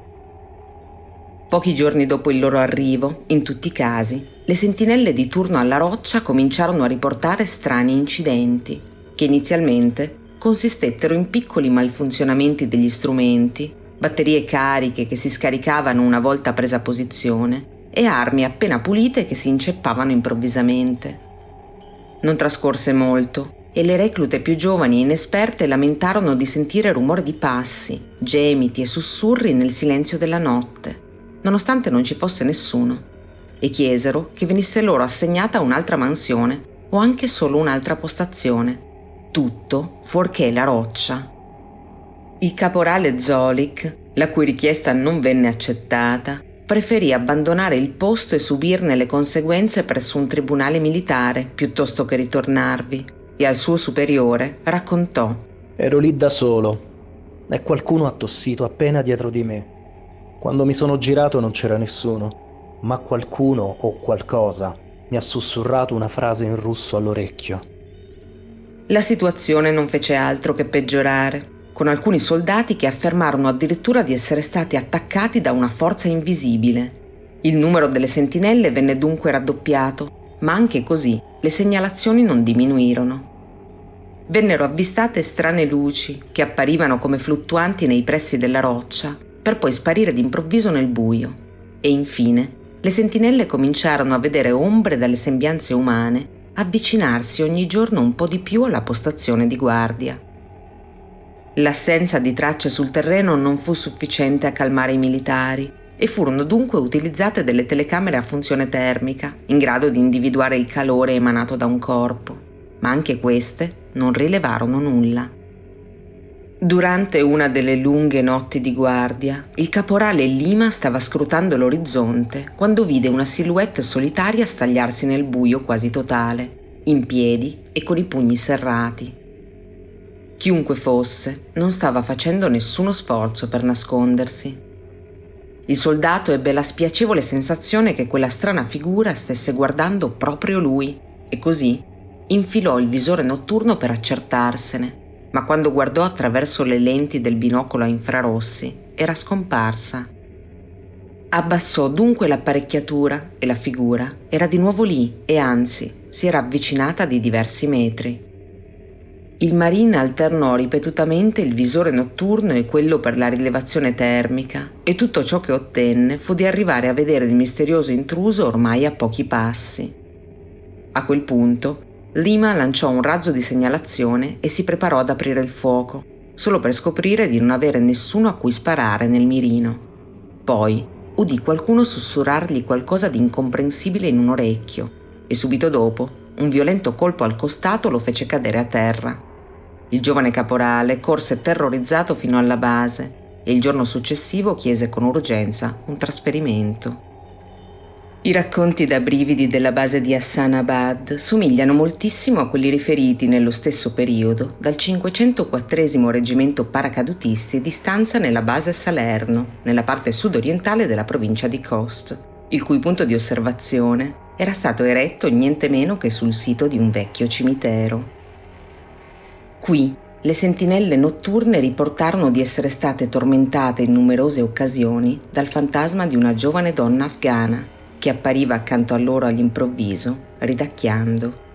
Pochi giorni dopo il loro arrivo, in tutti i casi, le sentinelle di turno alla roccia cominciarono a riportare strani incidenti, che inizialmente consistettero in piccoli malfunzionamenti degli strumenti batterie cariche che si scaricavano una volta presa posizione e armi appena pulite che si inceppavano improvvisamente. Non trascorse molto e le reclute più giovani e inesperte lamentarono di sentire rumore di passi, gemiti e sussurri nel silenzio della notte, nonostante non ci fosse nessuno, e chiesero che venisse loro assegnata un'altra mansione o anche solo un'altra postazione, tutto fuorché la roccia. Il caporale Zolik, la cui richiesta non venne accettata, preferì abbandonare il posto e subirne le conseguenze presso un tribunale militare piuttosto che ritornarvi, e al suo superiore raccontò
Ero lì da solo e qualcuno ha tossito appena dietro di me. Quando mi sono girato non c'era nessuno, ma qualcuno o qualcosa mi ha sussurrato una frase in russo all'orecchio.
La situazione non fece altro che peggiorare, con alcuni soldati che affermarono addirittura di essere stati attaccati da una forza invisibile. Il numero delle sentinelle venne dunque raddoppiato, ma anche così le segnalazioni non diminuirono. Vennero avvistate strane luci che apparivano come fluttuanti nei pressi della roccia, per poi sparire d'improvviso nel buio. E infine le sentinelle cominciarono a vedere ombre dalle sembianze umane avvicinarsi ogni giorno un po' di più alla postazione di guardia. L'assenza di tracce sul terreno non fu sufficiente a calmare i militari e furono dunque utilizzate delle telecamere a funzione termica, in grado di individuare il calore emanato da un corpo, ma anche queste non rilevarono nulla. Durante una delle lunghe notti di guardia, il caporale Lima stava scrutando l'orizzonte quando vide una silhouette solitaria stagliarsi nel buio quasi totale, in piedi e con i pugni serrati. Chiunque fosse, non stava facendo nessuno sforzo per nascondersi. Il soldato ebbe la spiacevole sensazione che quella strana figura stesse guardando proprio lui e così infilò il visore notturno per accertarsene ma quando guardò attraverso le lenti del binocolo a infrarossi era scomparsa. Abbassò dunque l'apparecchiatura e la figura era di nuovo lì e anzi si era avvicinata di diversi metri. Il marine alternò ripetutamente il visore notturno e quello per la rilevazione termica e tutto ciò che ottenne fu di arrivare a vedere il misterioso intruso ormai a pochi passi. A quel punto Lima lanciò un razzo di segnalazione e si preparò ad aprire il fuoco, solo per scoprire di non avere nessuno a cui sparare nel mirino. Poi udì qualcuno sussurrargli qualcosa di incomprensibile in un orecchio e subito dopo un violento colpo al costato lo fece cadere a terra. Il giovane caporale corse terrorizzato fino alla base e il giorno successivo chiese con urgenza un trasferimento. I racconti da brividi della base di Hassanabad somigliano moltissimo a quelli riferiti nello stesso periodo dal 504 Reggimento Paracadutisti di stanza nella base Salerno, nella parte sud-orientale della provincia di Khost, il cui punto di osservazione era stato eretto niente meno che sul sito di un vecchio cimitero. Qui le sentinelle notturne riportarono di essere state tormentate in numerose occasioni dal fantasma di una giovane donna afghana che appariva accanto a loro all'improvviso, ridacchiando.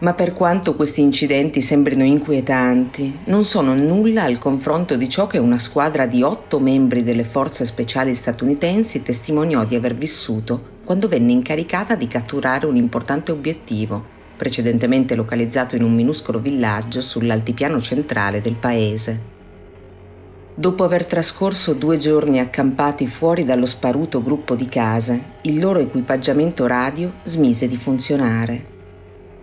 Ma per quanto questi incidenti sembrino inquietanti, non sono nulla al confronto di ciò che una squadra di otto membri delle forze speciali statunitensi testimoniò di aver vissuto quando venne incaricata di catturare un importante obiettivo, precedentemente localizzato in un minuscolo villaggio sull'altipiano centrale del paese. Dopo aver trascorso due giorni accampati fuori dallo sparuto gruppo di case, il loro equipaggiamento radio smise di funzionare.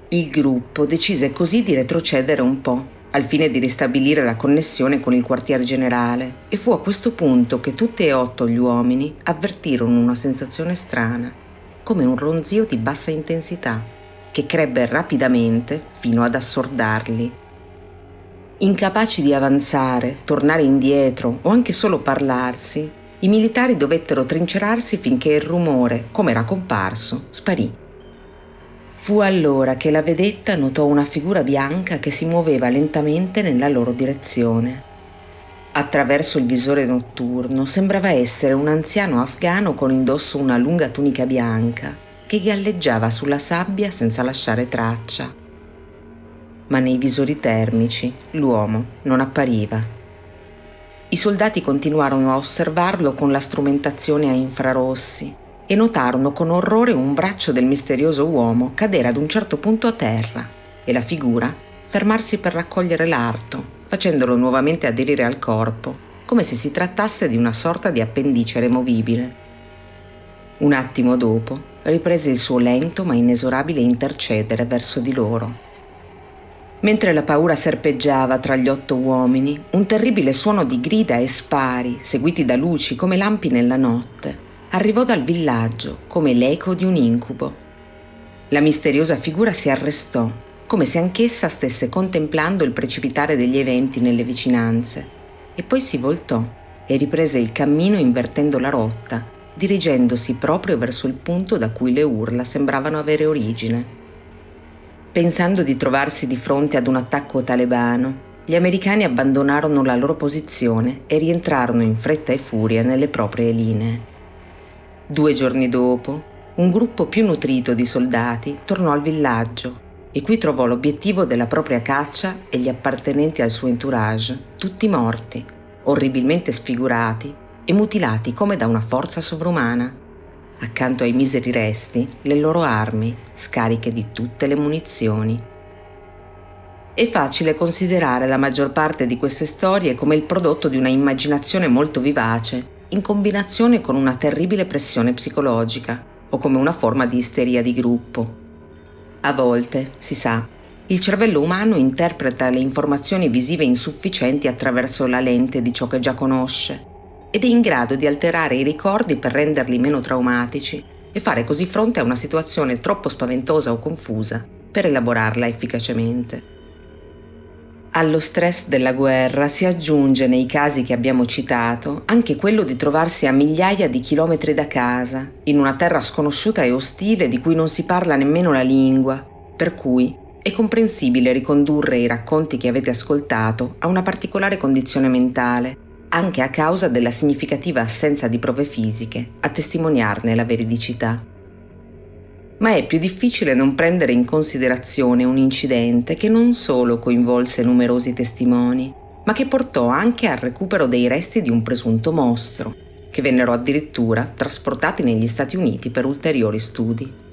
Il gruppo decise così di retrocedere un po', al fine di ristabilire la connessione con il quartier generale, e fu a questo punto che tutti e otto gli uomini avvertirono una sensazione strana, come un ronzio di bassa intensità, che crebbe rapidamente fino ad assordarli. Incapaci di avanzare, tornare indietro o anche solo parlarsi, i militari dovettero trincerarsi finché il rumore, come era comparso, sparì. Fu allora che la vedetta notò una figura bianca che si muoveva lentamente nella loro direzione. Attraverso il visore notturno sembrava essere un anziano afgano con indosso una lunga tunica bianca che galleggiava sulla sabbia senza lasciare traccia ma nei visori termici l'uomo non appariva. I soldati continuarono a osservarlo con la strumentazione a infrarossi e notarono con orrore un braccio del misterioso uomo cadere ad un certo punto a terra e la figura fermarsi per raccogliere l'arto, facendolo nuovamente aderire al corpo, come se si trattasse di una sorta di appendice removibile. Un attimo dopo riprese il suo lento ma inesorabile intercedere verso di loro. Mentre la paura serpeggiava tra gli otto uomini, un terribile suono di grida e spari, seguiti da luci come lampi nella notte, arrivò dal villaggio come l'eco di un incubo. La misteriosa figura si arrestò, come se anch'essa stesse contemplando il precipitare degli eventi nelle vicinanze, e poi si voltò e riprese il cammino invertendo la rotta, dirigendosi proprio verso il punto da cui le urla sembravano avere origine. Pensando di trovarsi di fronte ad un attacco talebano, gli americani abbandonarono la loro posizione e rientrarono in fretta e furia nelle proprie linee. Due giorni dopo, un gruppo più nutrito di soldati tornò al villaggio e qui trovò l'obiettivo della propria caccia e gli appartenenti al suo entourage, tutti morti, orribilmente sfigurati e mutilati come da una forza sovrumana accanto ai miseri resti, le loro armi, scariche di tutte le munizioni. È facile considerare la maggior parte di queste storie come il prodotto di una immaginazione molto vivace, in combinazione con una terribile pressione psicologica, o come una forma di isteria di gruppo. A volte, si sa, il cervello umano interpreta le informazioni visive insufficienti attraverso la lente di ciò che già conosce ed è in grado di alterare i ricordi per renderli meno traumatici e fare così fronte a una situazione troppo spaventosa o confusa per elaborarla efficacemente. Allo stress della guerra si aggiunge nei casi che abbiamo citato anche quello di trovarsi a migliaia di chilometri da casa, in una terra sconosciuta e ostile di cui non si parla nemmeno la lingua, per cui è comprensibile ricondurre i racconti che avete ascoltato a una particolare condizione mentale anche a causa della significativa assenza di prove fisiche a testimoniarne la veridicità. Ma è più difficile non prendere in considerazione un incidente che non solo coinvolse numerosi testimoni, ma che portò anche al recupero dei resti di un presunto mostro, che vennero addirittura trasportati negli Stati Uniti per ulteriori studi.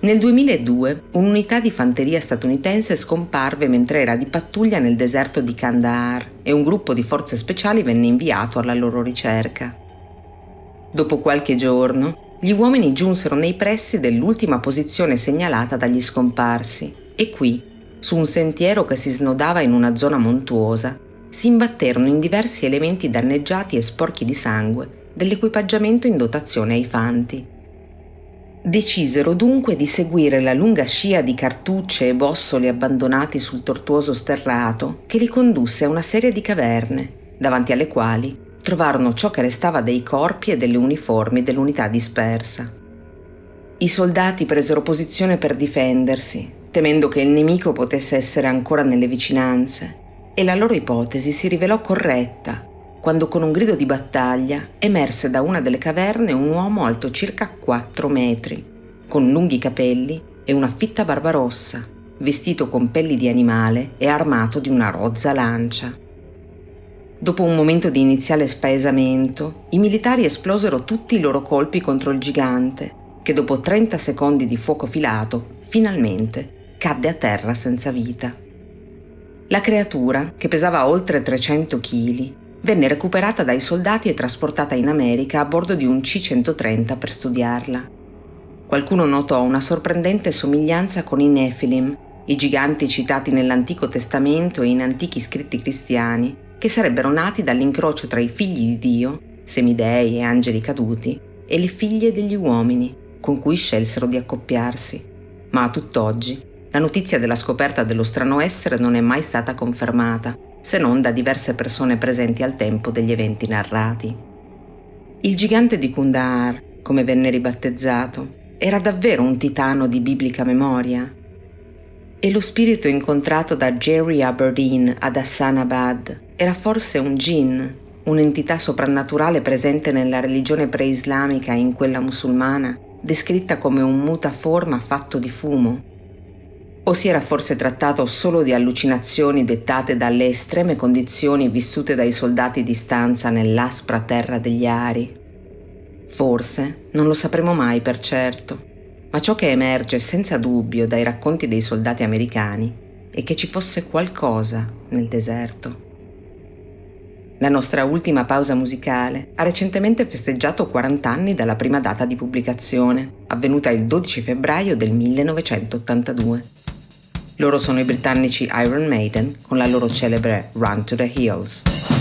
Nel 2002 un'unità di fanteria statunitense scomparve mentre era di pattuglia nel deserto di Kandahar e un gruppo di forze speciali venne inviato alla loro ricerca. Dopo qualche giorno, gli uomini giunsero nei pressi dell'ultima posizione segnalata dagli scomparsi e qui, su un sentiero che si snodava in una zona montuosa, si imbatterono in diversi elementi danneggiati e sporchi di sangue dell'equipaggiamento in dotazione ai fanti. Decisero dunque di seguire la lunga scia di cartucce e bossoli abbandonati sul tortuoso sterrato che li condusse a una serie di caverne, davanti alle quali trovarono ciò che restava dei corpi e delle uniformi dell'unità dispersa. I soldati presero posizione per difendersi, temendo che il nemico potesse essere ancora nelle vicinanze, e la loro ipotesi si rivelò corretta quando con un grido di battaglia emerse da una delle caverne un uomo alto circa 4 metri, con lunghi capelli e una fitta barba rossa, vestito con pelli di animale e armato di una rozza lancia. Dopo un momento di iniziale spaesamento, i militari esplosero tutti i loro colpi contro il gigante, che dopo 30 secondi di fuoco filato, finalmente cadde a terra senza vita. La creatura, che pesava oltre 300 kg, venne recuperata dai soldati e trasportata in America a bordo di un C-130 per studiarla. Qualcuno notò una sorprendente somiglianza con i Nephilim, i giganti citati nell'Antico Testamento e in antichi scritti cristiani, che sarebbero nati dall'incrocio tra i figli di Dio, semidei e angeli caduti, e le figlie degli uomini, con cui scelsero di accoppiarsi. Ma a tutt'oggi, la notizia della scoperta dello strano essere non è mai stata confermata se non da diverse persone presenti al tempo degli eventi narrati. Il gigante di Kundahar, come venne ribattezzato, era davvero un titano di biblica memoria. E lo spirito incontrato da Jerry Aberdeen ad Hassanabad era forse un jinn, un'entità soprannaturale presente nella religione preislamica e in quella musulmana, descritta come un mutaforma fatto di fumo.
O si era forse trattato solo di allucinazioni dettate dalle estreme condizioni vissute dai soldati di stanza nell'aspra terra degli Ari? Forse non lo sapremo mai per certo, ma ciò che emerge senza dubbio dai racconti dei soldati americani è che ci fosse qualcosa nel deserto. La nostra ultima pausa musicale ha recentemente festeggiato 40 anni dalla prima data di pubblicazione, avvenuta il 12 febbraio del 1982. Loro sono i britannici Iron Maiden con la loro celebre Run to the Hills.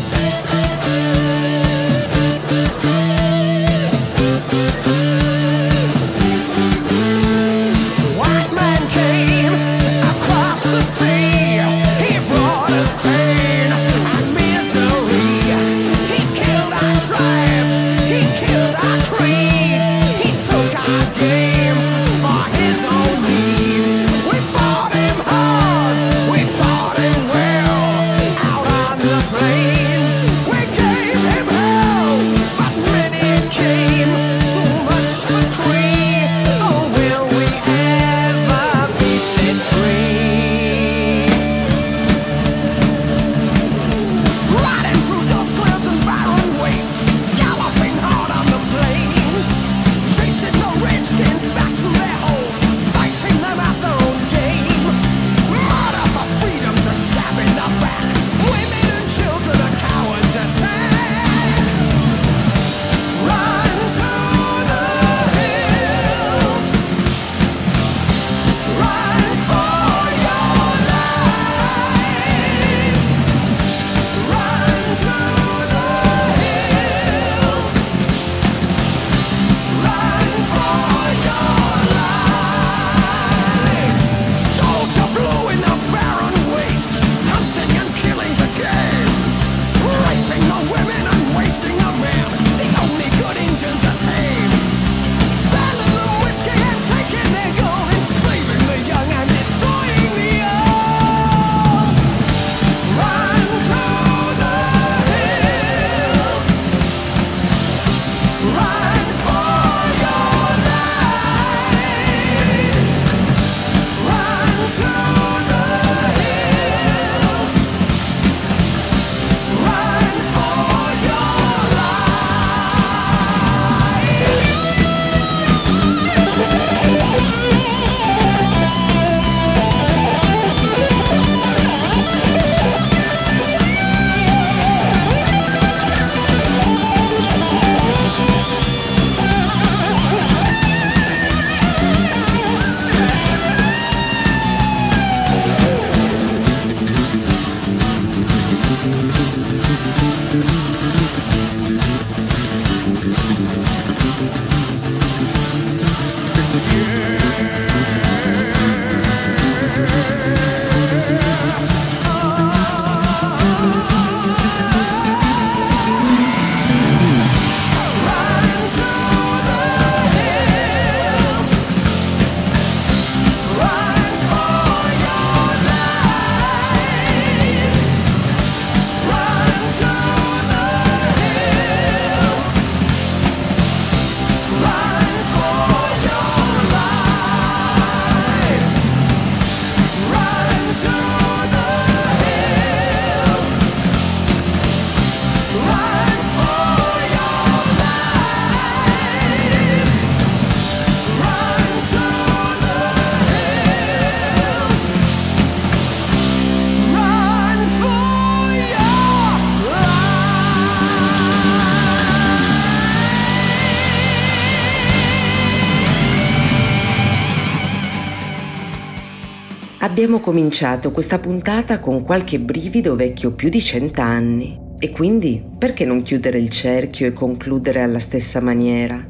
Abbiamo cominciato questa puntata con qualche brivido vecchio più di cent'anni e quindi perché non chiudere il cerchio e concludere alla stessa maniera?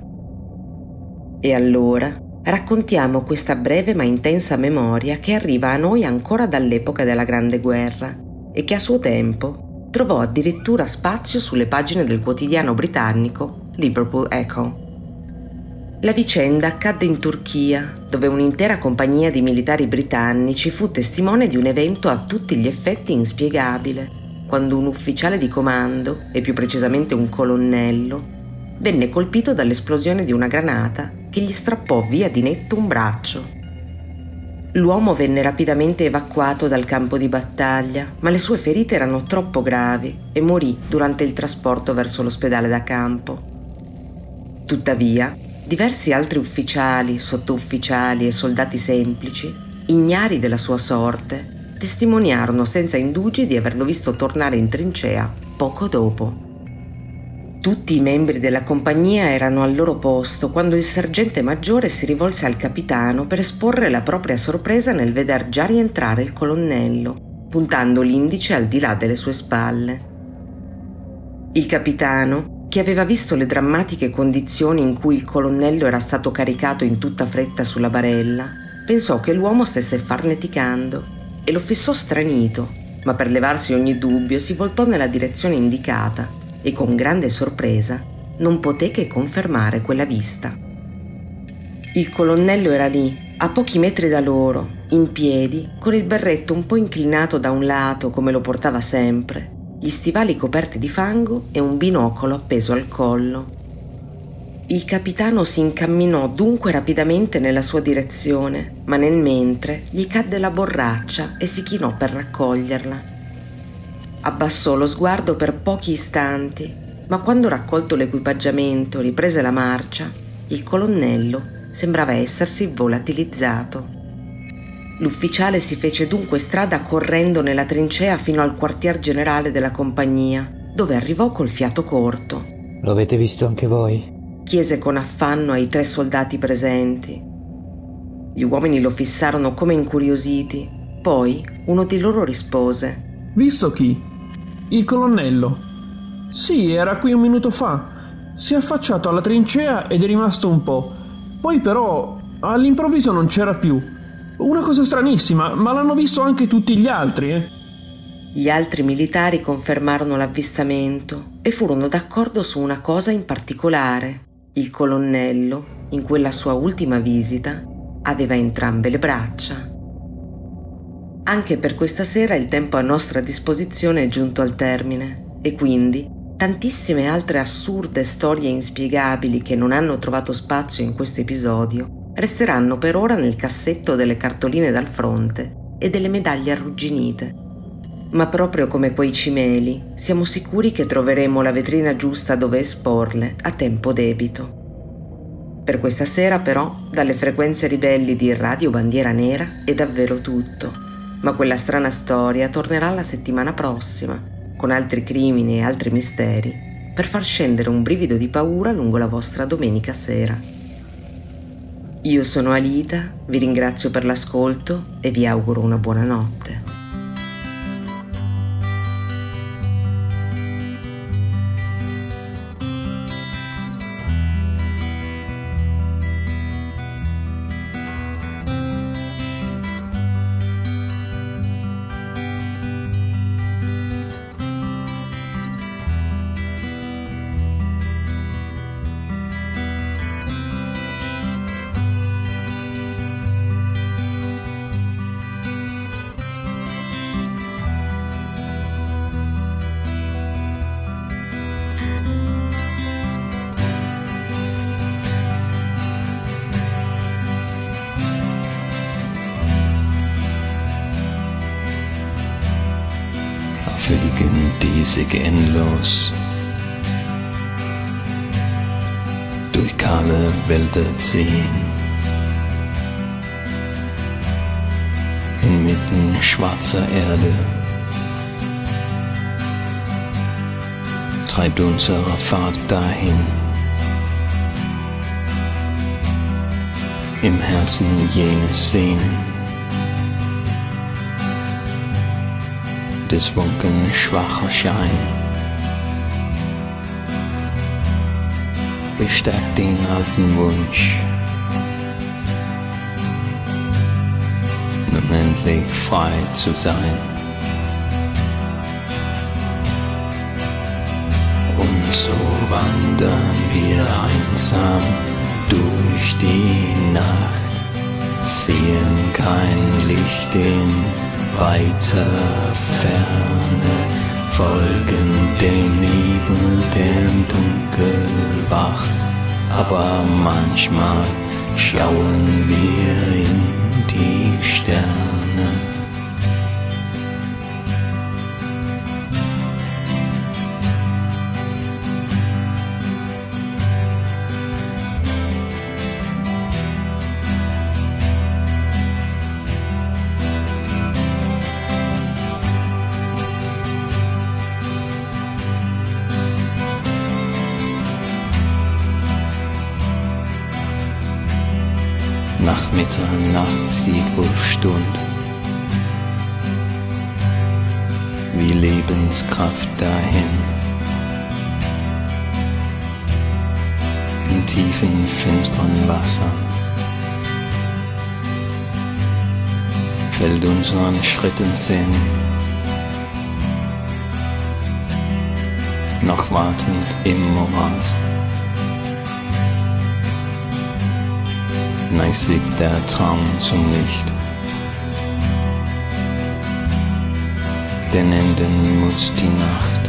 E allora raccontiamo questa breve ma intensa memoria che arriva a noi ancora dall'epoca della Grande Guerra e che a suo tempo trovò addirittura spazio sulle pagine del quotidiano britannico Liverpool Echo. La vicenda accadde in Turchia, dove un'intera compagnia di militari britannici fu testimone di un evento a tutti gli effetti inspiegabile, quando un ufficiale di comando, e più precisamente un colonnello, venne colpito dall'esplosione di una granata che gli strappò via di netto un braccio.
L'uomo venne rapidamente evacuato dal campo di battaglia, ma le sue ferite erano troppo gravi e morì durante il trasporto verso l'ospedale da campo. Tuttavia, diversi altri ufficiali, sottufficiali e soldati semplici, ignari della sua sorte, testimoniarono senza indugi di averlo visto tornare in trincea poco dopo. Tutti i membri della compagnia erano al loro posto quando il sergente maggiore si rivolse al capitano per esporre la propria sorpresa nel veder già rientrare il colonnello, puntando l'indice al di là delle sue spalle. Il capitano, che aveva visto le drammatiche condizioni in cui il colonnello era stato caricato in tutta fretta sulla barella, pensò che l'uomo stesse farneticando e lo fissò stranito, ma per levarsi ogni dubbio si voltò nella direzione indicata e con grande sorpresa non poté che confermare quella vista. Il colonnello era lì, a pochi metri da loro, in piedi, con il berretto un po' inclinato da un lato come lo portava sempre, gli stivali coperti di fango e un binocolo appeso al collo. Il capitano si incamminò dunque rapidamente nella sua direzione, ma nel mentre gli cadde la borraccia e si chinò per raccoglierla. Abbassò lo sguardo per pochi istanti, ma quando raccolto l'equipaggiamento riprese la marcia, il colonnello sembrava essersi volatilizzato. L'ufficiale si fece dunque strada correndo nella trincea fino al quartier generale della compagnia, dove arrivò col fiato corto.
Lo avete visto anche voi?
chiese con affanno ai tre soldati presenti. Gli uomini lo fissarono come incuriositi. Poi uno di loro rispose.
Visto chi? Il colonnello. Sì, era qui un minuto fa. Si è affacciato alla trincea ed è rimasto un po'. Poi però all'improvviso non c'era più. Una cosa stranissima, ma l'hanno visto anche tutti gli altri, eh?
Gli altri militari confermarono l'avvistamento e furono d'accordo su una cosa in particolare. Il colonnello, in quella sua ultima visita, aveva entrambe le braccia. Anche per questa sera il tempo a nostra disposizione è giunto al termine e quindi tantissime altre assurde storie inspiegabili che non hanno trovato spazio in questo episodio resteranno per ora nel cassetto delle cartoline dal fronte e delle medaglie arrugginite. Ma proprio come quei cimeli, siamo sicuri che troveremo la vetrina giusta dove esporle a tempo debito. Per questa sera però, dalle frequenze ribelli di Radio Bandiera Nera è davvero tutto, ma quella strana storia tornerà la settimana prossima, con altri crimini e altri misteri, per far scendere un brivido di paura lungo la vostra domenica sera. Io sono Alita, vi ringrazio per l'ascolto e vi auguro una buona notte.
Sich endlos durch kahle Wälder ziehen. Inmitten schwarzer Erde treibt unsere Fahrt dahin. Im Herzen jenes Sehnen. Des Funken schwacher Schein. Bestärkt den alten Wunsch, nun endlich frei zu sein. Und so wandern wir einsam durch die Nacht, sehen kein Licht in weiter Ferne folgen dem Nebel, der im Dunkel wacht. Aber manchmal schauen wir in die Sterne. Mitternacht zieht Wurfstund. Wie Lebenskraft dahin. In tiefen, finsteren Wasser fällt unseren Schritten Sinn. Noch wartend im Morast. Neigt der Traum zum Licht. Denn enden muss die Nacht.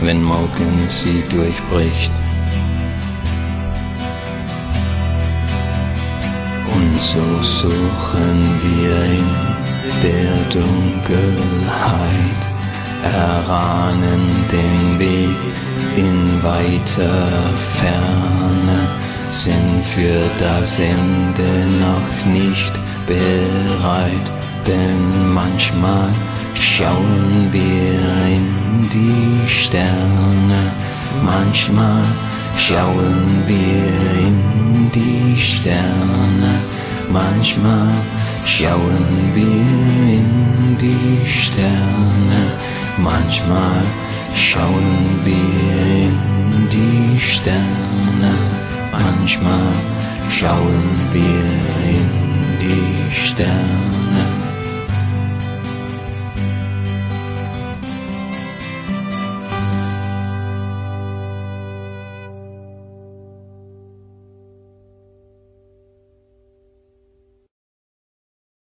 Wenn morgen sie durchbricht. Und so suchen wir in der Dunkelheit, erahnen den Weg in weiter Ferne, sind für das Ende noch nicht bereit, denn manchmal schauen wir in die Sterne, manchmal schauen wir in die Sterne, manchmal schauen wir in die Sterne, manchmal schauen wir in die Sterne, manchmal schauen wir in die Sterne.